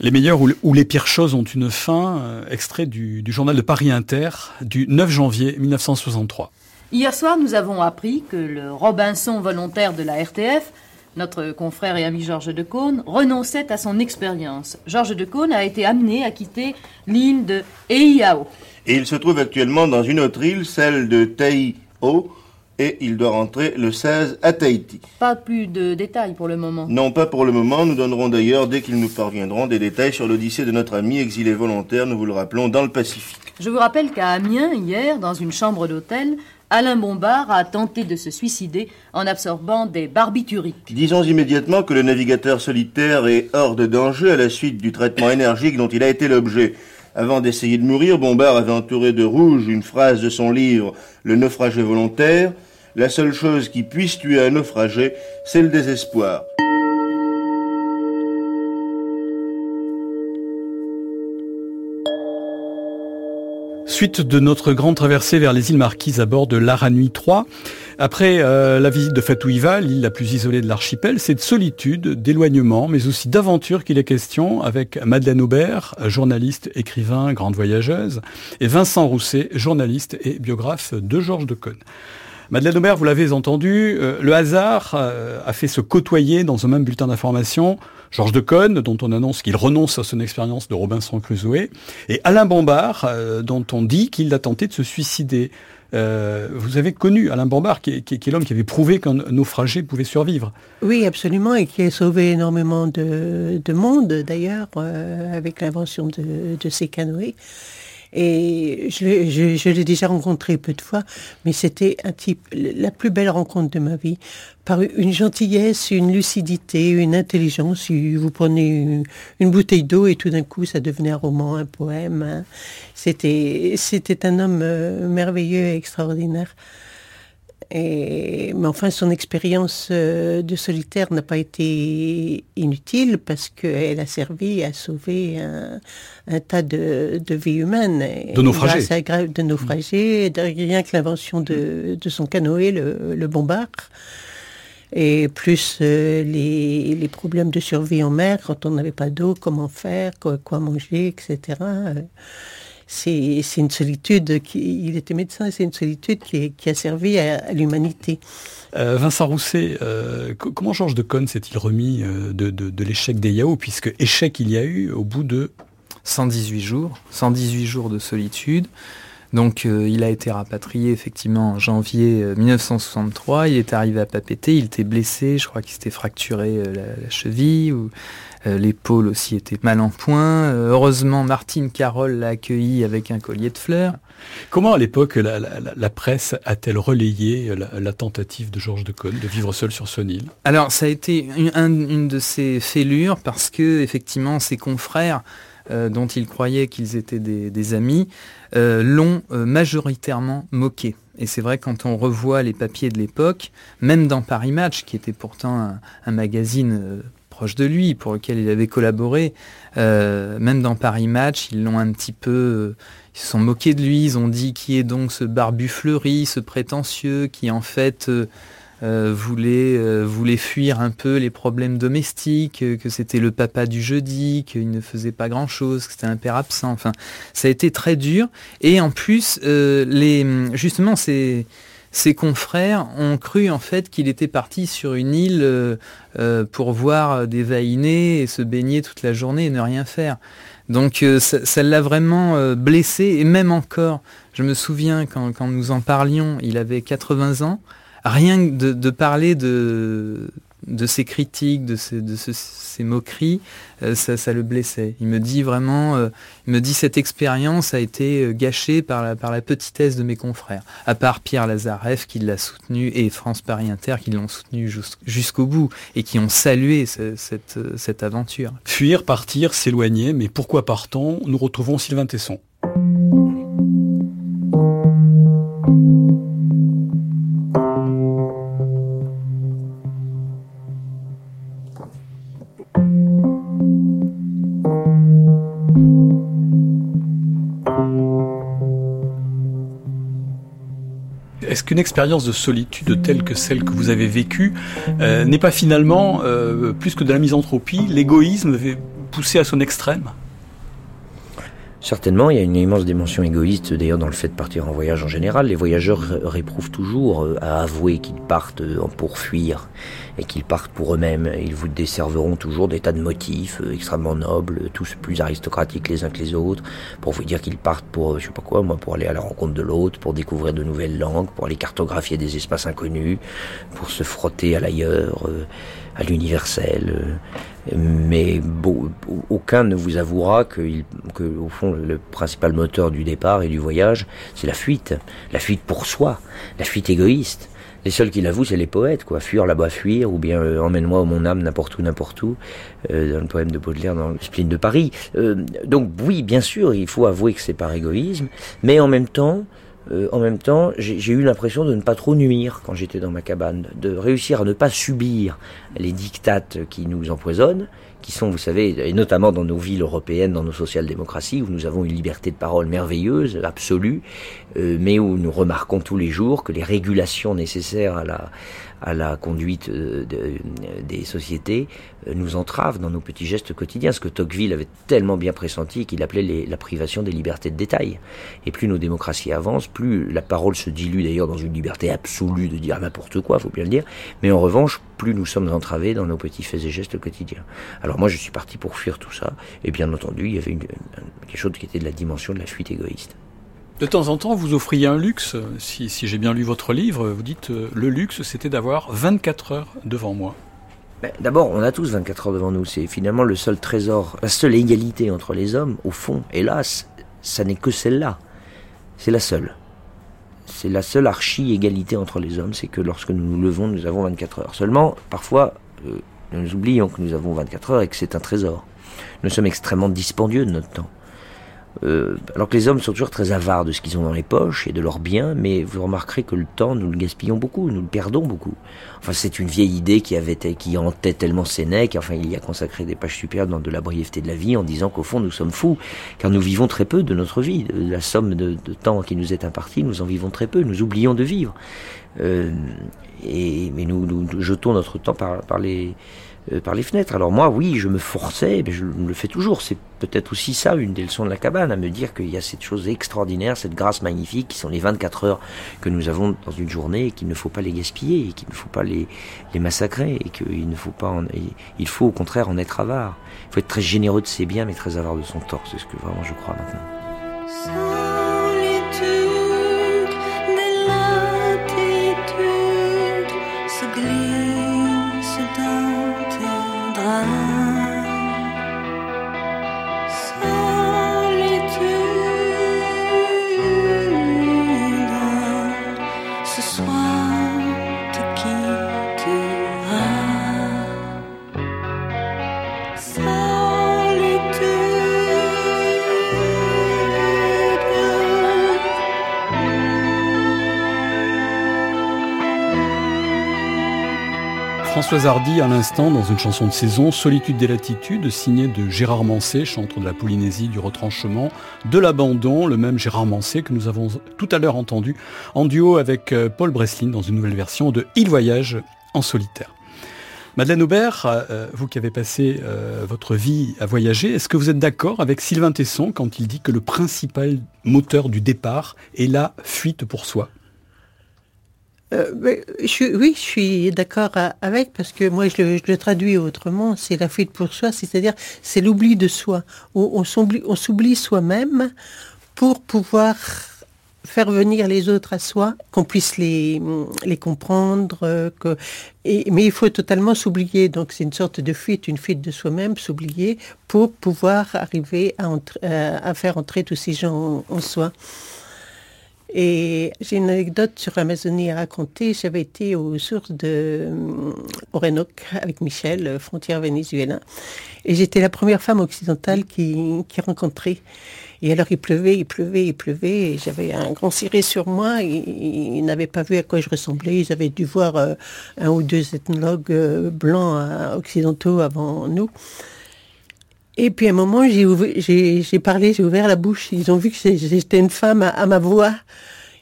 Les meilleures ou, ou, les pires choses ont une fin. Euh, extrait du, du, journal de Paris Inter du 9 janvier 1963. Hier soir, nous avons appris que le Robinson volontaire de la RTF notre confrère et ami Georges Decaune, renonçait à son expérience. Georges Decaune a été amené à quitter l'île de Eiao. Et il se trouve actuellement dans une autre île, celle de Taïo, et il doit rentrer le 16 à Tahiti. Pas plus de détails pour le moment. Non, pas pour le moment. Nous donnerons d'ailleurs, dès qu'ils nous parviendront, des détails sur l'odyssée de notre ami exilé volontaire, nous vous le rappelons, dans le Pacifique. Je vous rappelle qu'à Amiens, hier, dans une chambre d'hôtel, Alain Bombard a tenté de se suicider en absorbant des barbituriques. Disons immédiatement que le navigateur solitaire est hors de danger à la suite du traitement énergique dont il a été l'objet. Avant d'essayer de mourir, Bombard avait entouré de rouge une phrase de son livre Le naufragé volontaire. La seule chose qui puisse tuer un naufragé, c'est le désespoir. Suite de notre grande traversée vers les îles Marquises à bord de l'Aranui 3. Après euh, la visite de Fatouiva, l'île la plus isolée de l'archipel, c'est de solitude, d'éloignement, mais aussi d'aventure qu'il est question avec Madeleine Aubert, journaliste, écrivain, grande voyageuse, et Vincent Rousset, journaliste et biographe de Georges de Cône. Madeleine Aubert, vous l'avez entendu, euh, le hasard euh, a fait se côtoyer dans un même bulletin d'information Georges de Cône, dont on annonce qu'il renonce à son expérience de Robinson Crusoe, et Alain Bombard, euh, dont on dit qu'il a tenté de se suicider. vous avez connu Alain Bombard, qui est, l'homme qui avait prouvé qu'un naufragé pouvait survivre. Oui, absolument, et qui a sauvé énormément de, monde, d'ailleurs, avec l'invention de, de ces canoës. Et je, l'ai déjà rencontré peu de fois, mais c'était un type, la plus belle rencontre de ma vie, par une gentillesse, une lucidité, une intelligence. Vous prenez une, bouteille d'eau et tout d'un coup, ça devenait un roman, un poème. Hein. C'était, un homme euh, merveilleux et extraordinaire. Et, mais enfin, son expérience euh, de solitaire n'a pas été inutile parce qu'elle a servi à sauver un, tas de, vies humaines. De naufragés. De naufragés, rien que l'invention de, son canoë, le, le bombard et plus euh, les, problèmes de survie en mer quand on n'avait pas d'eau, comment faire, quoi, quoi manger, etc c'est une solitude, qui, il était médecin, c'est une solitude qui, a servi à, l'humanité. Euh, Vincent Rousset, euh, comment Georges de Cône s'est-il remis euh, de, l'échec des Yao, puisque échec il y a eu au bout de 118 jours, 118 jours de solitude. Donc il a été rapatrié effectivement en janvier 1963, il est arrivé à Papeete, il était blessé, je crois qu'il s'était fracturé la, cheville, ou euh, l'épaule aussi était mal en point. Euh, heureusement, Martine Carole l'a accueilli avec un collier de fleurs. Comment à l'époque la, presse a-t-elle relayé la, tentative de Georges de Cône de vivre seul sur son île Alors ça a été une, de ses fêlures parce que effectivement ses confrères euh, dont il croyait qu'ils étaient des, amis l'ont majoritairement moqué. Et c'est vrai quand on revoit les papiers de l'époque, même dans Paris Match, qui était pourtant un magazine proche de lui, pour lequel il avait collaboré. Euh, même dans Paris Match, ils l'ont un petit peu... Euh, ils se sont moqués de lui, ils ont dit qui est donc ce barbu fleuri, ce prétentieux, qui en fait euh, voulait, voulait fuir un peu les problèmes domestiques, que c'était le papa du jeudi, qu'il ne faisait pas grand-chose, que c'était un père absent. Enfin, ça a été très dur. Et en plus, les, justement, ses confrères ont cru en fait qu'il était parti sur une île euh, euh, pour voir des vainés et se baigner toute la journée et ne rien faire. Donc euh, ça l'a vraiment blessé et même encore, je me souviens quand, quand, nous en parlions, il avait 80 ans, rien de, de parler de, de ses critiques, de ses, de ses moqueries, euh, ça, le blessait. Il me dit vraiment, euh, il me dit cette expérience a été euh, gâchée par la, par la petitesse de mes confrères. À part Pierre Lazareff qui l'a soutenu et France Paris Inter qui l'ont soutenu jusqu'au bout et qui ont salué cette, cette aventure. Fuir, partir, s'éloigner, mais pourquoi partons Nous retrouvons Sylvain Tesson. Est-ce qu'une expérience de solitude telle que celle que vous avez vécue euh, n'est pas finalement, euh, plus que de la misanthropie, l'égoïsme poussé à son extrême? Certainement, il y a une immense dimension égoïste d'ailleurs dans le fait de partir en voyage en général. Les voyageurs réprouvent toujours euh, à avouer qu'ils partent pour fuir et qu'ils partent pour eux-mêmes. Ils vous desserveront toujours des tas de motifs euh, extrêmement nobles, tous plus aristocratiques les uns que les autres, pour vous dire qu'ils partent pour, je sais pas quoi, moi, pour aller à la rencontre de l'autre, pour découvrir de nouvelles langues, pour aller cartographier des espaces inconnus, pour se frotter à l'ailleurs, à l'universel mais aucun ne vous avouera que, au fond, le principal moteur du départ et du voyage, c'est la fuite. La fuite pour soi, la fuite égoïste. Les seuls qui l'avouent, c'est les poètes, quoi. Fuir là-bas, fuir, ou bien euh, emmène-moi mon âme n'importe où, n'importe où, euh, dans le poème de Baudelaire, dans le spleen de Paris. Euh, donc oui, bien sûr, il faut avouer que c'est par égoïsme, mais en même temps, en même temps, j'ai eu l'impression de ne pas trop nuire quand j'étais dans ma cabane, de réussir à ne pas subir les dictates qui nous empoisonnent, qui sont, vous savez, et notamment dans nos villes européennes, dans nos social-démocraties, où nous avons une liberté de parole merveilleuse, absolue, euh, mais où nous remarquons tous les jours que les régulations nécessaires à la, à la conduite euh, des sociétés euh, nous entrave dans nos petits gestes quotidiens. Ce que Tocqueville avait tellement bien pressenti qu'il appelait la privation des libertés de détail. Et plus nos démocraties avancent, plus la parole se dilue d'ailleurs dans une liberté absolue de dire n'importe quoi, faut bien le dire. Mais en revanche, plus nous sommes entravés dans nos petits faits et gestes quotidiens. Alors moi, je suis parti pour fuir tout ça. Et bien entendu, il y avait une, quelque chose qui était de la dimension de la fuite égoïste. De temps en temps, vous offriez un luxe. Si, j'ai bien lu votre livre, vous dites euh, le luxe, c'était d'avoir 24 heures devant moi. Ben, d'abord, on a tous 24 heures devant nous. C'est finalement le seul trésor, la seule égalité entre les hommes, au fond. Hélas, ça n'est que celle-là. C'est la seule. C'est la seule archi-égalité entre les hommes, c'est que lorsque nous nous levons, nous avons 24 heures. Seulement, parfois, euh, nous oublions que nous avons 24 heures et que c'est un trésor. Nous sommes extrêmement dispendieux de notre temps. Euh, alors que les hommes sont toujours très avares de ce qu'ils ont dans les poches et de leurs biens, mais vous remarquerez que le temps, nous le gaspillons beaucoup, nous le perdons beaucoup. Enfin, c'est une vieille idée qui avait, qui hantait tellement Sénèque, enfin, il y a consacré des pages superbes dans de la brièveté de la vie en disant qu'au fond, nous sommes fous, car nous vivons très peu de notre vie. La somme de, temps qui nous est impartie, nous en vivons très peu, nous oublions de vivre. Euh, et, mais nous, nous, jetons notre temps par, par les euh, par les fenêtres. Alors moi, oui, je me forçais, mais je le fais toujours. C'est peut-être aussi ça, une des leçons de la cabane, à me dire qu'il y a cette chose extraordinaire, cette grâce magnifique, qui sont les 24 heures que nous avons dans une journée, et qu'il ne faut pas les gaspiller, et qu'il ne faut pas les, les massacrer, et qu'il ne faut pas, en, il faut au contraire en être avare. Il faut être très généreux de ses biens, mais très avare de son tort. C'est ce que vraiment je crois maintenant. mind Françoise Hardy à l'instant dans une chanson de saison, Solitude des latitudes, signée de Gérard Mancé, chanteur de la Polynésie, du retranchement, de l'abandon, le même Gérard Mancé que nous avons tout à l'heure entendu en duo avec euh, Paul Breslin dans une nouvelle version de Il voyage en solitaire. Madeleine Aubert, euh, vous qui avez passé euh, votre vie à voyager, est-ce que vous êtes d'accord avec Sylvain Tesson quand il dit que le principal moteur du départ est la fuite pour soi? Euh, oui, je suis d'accord avec, parce que moi, je le, traduis autrement. C'est la fuite pour soi, c'est-à-dire c'est l'oubli de soi. On, on s'oublie soi-même pour pouvoir faire venir les autres à soi, qu'on puisse les, comprendre. Euh, mais il faut totalement s'oublier. Donc c'est une sorte de fuite, une fuite de soi-même, s'oublier pour pouvoir arriver à, euh, à, faire entrer tous ces gens en soi. Et j'ai une anecdote sur Amazonie à raconter. J'avais été aux sources de Orénoque avec Michel, euh, frontière vénézuélienne. Et j'étais la première femme occidentale qui, qui rencontrait. Et alors il pleuvait, il pleuvait, il pleuvait. Et j'avais un grand ciré sur moi. Ils, n'avaient pas vu à quoi je ressemblais. Ils avaient dû voir euh, un ou deux ethnologues euh, blancs occidentaux avant nous. Et puis à un moment, j'ai parlé, j'ai ouvert la bouche. Ils ont vu que j'étais une femme à, ma voix.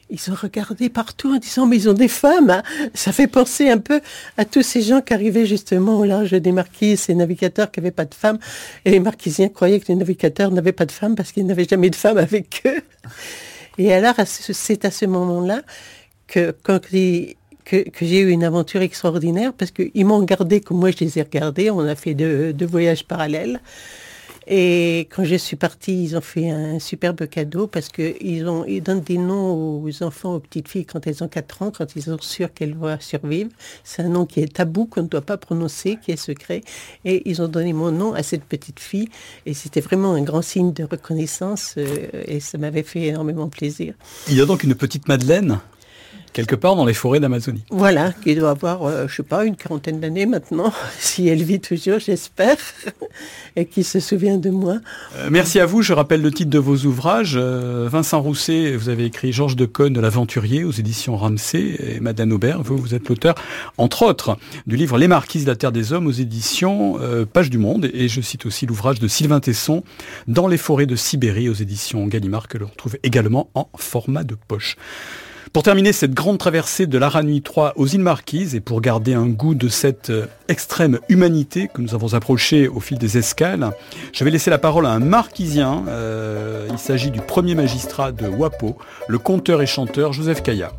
ils ont regardé partout en disant mais ils ont des femmes. Hein. Ça fait penser un peu à tous ces gens qui arrivaient justement au large des marquises, ces navigateurs qui n'avaient pas de femmes. Et les marquisiens croyaient que les navigateurs n'avaient pas de femmes parce qu'ils n'avaient jamais de femmes avec eux. Et alors c'est à ce moment-là que quand que, j'ai eu une aventure extraordinaire parce qu'ils m'ont gardé comme moi je les ai regardés. On a fait deux, voyages parallèles. Et quand je suis partie, ils ont fait un superbe cadeau parce qu'ils ils donnent des noms aux enfants, aux petites filles quand elles ont 4 ans, quand ils sont sûrs qu'elles vont survivre. C'est un nom qui est tabou, qu'on ne doit pas prononcer, qui est secret. Et ils ont donné mon nom à cette petite fille. Et c'était vraiment un grand signe de reconnaissance euh, et ça m'avait fait énormément plaisir. Il y a donc une petite Madeleine? Quelque part dans les forêts d'Amazonie. Voilà, qui doit avoir, je euh, je sais pas, une quarantaine d'années maintenant, si elle vit toujours, j'espère, et qui se souvient de moi. Euh, merci à vous. Je rappelle le titre de vos ouvrages. Euh, Vincent Rousset, vous avez écrit Georges de Cône l'Aventurier aux éditions Ramsey, et Madame Aubert, vous, vous êtes l'auteur, entre autres, du livre Les Marquises de la Terre des Hommes aux éditions Page du Monde, et je cite aussi l'ouvrage de Sylvain Tesson, Dans les forêts de Sibérie aux éditions Gallimard, que l'on retrouve également en format de poche. Pour terminer cette grande traversée de l'Aranui 3 aux îles Marquises et pour garder un goût de cette euh, extrême humanité que nous avons approché au fil des escales, je vais laisser la parole à un marquisien. Euh, il s'agit du premier magistrat de Wapo, le conteur et chanteur Joseph Kaya.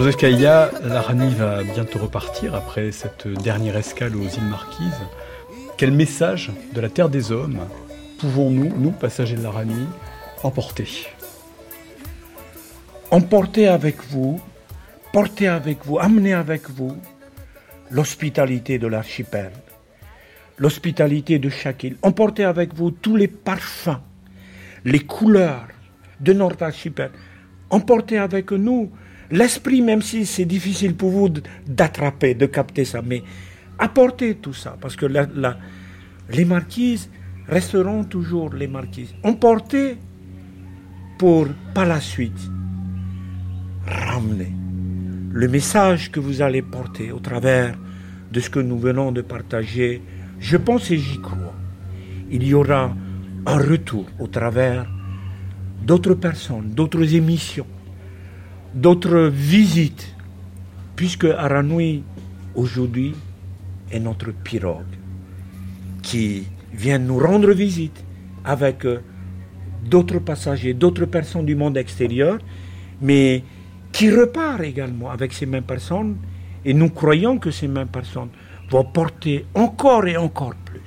Joseph Kaïa, l'Arani va bientôt repartir après cette dernière escale aux îles Marquises. Quel message de la Terre des Hommes pouvons-nous, nous, passagers de l'Arani, emporter? Emporter avec vous, porter avec vous, amener avec vous l'hospitalité de l'archipel, l'hospitalité de chaque île. Emporter avec vous tous les parfums, les couleurs de notre archipel. Emporter avec nous L'esprit, même si c'est difficile pour vous d'attraper, de capter ça, mais apportez tout ça, parce que les marquises resteront toujours les marquises. Emportez pour, par la suite, ramener le message que vous allez porter au travers de ce que nous venons de partager. Je pense et j'y crois. Il y aura un retour au travers d'autres personnes, d'autres émissions d'autres visites, puisque Aranui, aujourd'hui, est notre pirogue, qui vient nous rendre visite avec euh, d'autres passagers, d'autres personnes du monde extérieur, mais qui repart également avec ces mêmes personnes, et nous croyons que ces mêmes personnes vont porter encore et encore plus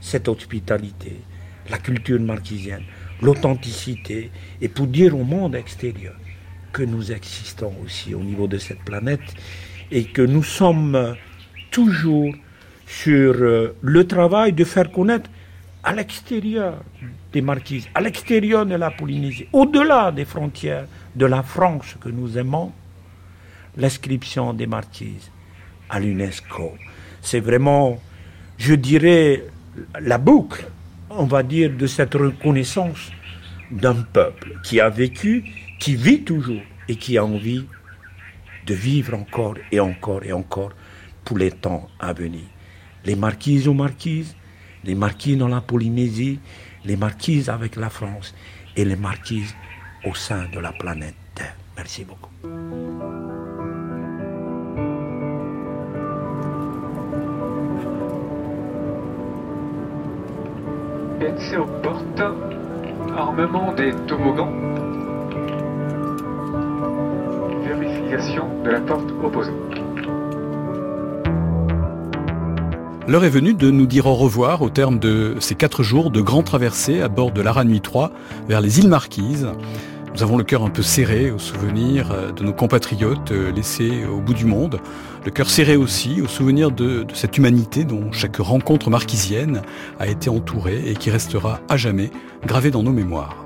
cette hospitalité, la culture marquisienne, l'authenticité, et pour dire au monde extérieur que nous existons aussi au niveau de cette planète et que nous sommes toujours sur euh, le travail de faire connaître à l'extérieur des marquises, à l'extérieur de la Polynésie, au-delà des frontières de la France que nous aimons, l'inscription des marquises à l'UNESCO. C'est vraiment, je dirais, la boucle, on va dire, de cette reconnaissance d'un peuple qui a vécu qui vit toujours et qui a envie de vivre encore et encore et encore pour les temps à venir. Les marquises aux marquises, les marquises dans la Polynésie, les marquises avec la France et les marquises au sein de la planète Terre. Merci beaucoup. aux portes, armement des toboggans. De la porte opposée. L'heure est venue de nous dire au revoir au terme de ces quatre jours de grands traversées à bord de l'Aranui 3 vers les îles Marquises. Nous avons le cœur un peu serré au souvenir euh, de nos compatriotes euh, laissés au bout du monde. Le cœur serré aussi au souvenir de, cette humanité dont chaque rencontre marquisienne a été entourée et qui restera à jamais gravée dans nos mémoires.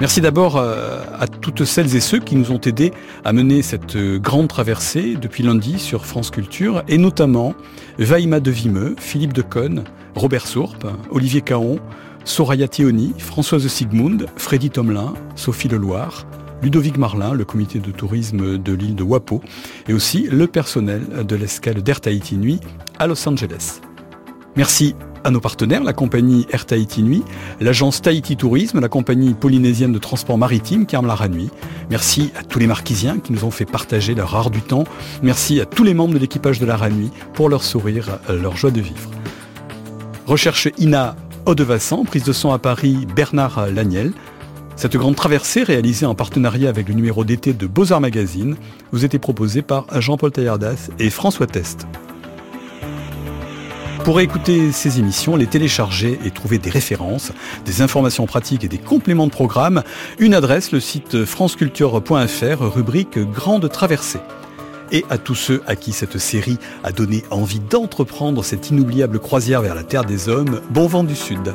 Merci d'abord euh, à toutes celles et ceux qui nous ont aidés à mener cette euh, grande traversée depuis lundi sur France Culture, et notamment Vaïma de Vimeux, Philippe Deconne, Robert Sourpe, Olivier Caon, Soraya Thioni, Françoise Sigmund, Freddy Tomelin, Sophie Leloir, Ludovic Marlin, le comité de tourisme de l'île de Wapo, et aussi le personnel de l'escale d'Air Tahiti Nuit à Los Angeles. Merci à nos partenaires, la compagnie Air Tahiti Nuit, l'agence Tahiti Tourisme, la compagnie polynésienne de transport maritime la Nuit. Merci à tous les marquisiens qui nous ont fait partager leur art du temps. Merci à tous les membres de l'équipage de la Nuit pour leur sourire, leur joie de vivre. Recherche INA Haut-de-Vassan, prise de son à Paris Bernard Laniel. Cette grande traversée réalisée en partenariat avec le numéro d'été de Beaux-Arts Magazine vous était proposée par Jean-Paul Taillardas et François Test. Pour écouter ces émissions, les télécharger et trouver des références, des informations pratiques et des compléments de programme, une adresse, le site franceculture.fr, rubrique Grande traversée. Et à tous ceux à qui cette série a donné envie d'entreprendre cette inoubliable croisière vers la Terre des Hommes, bon vent du Sud.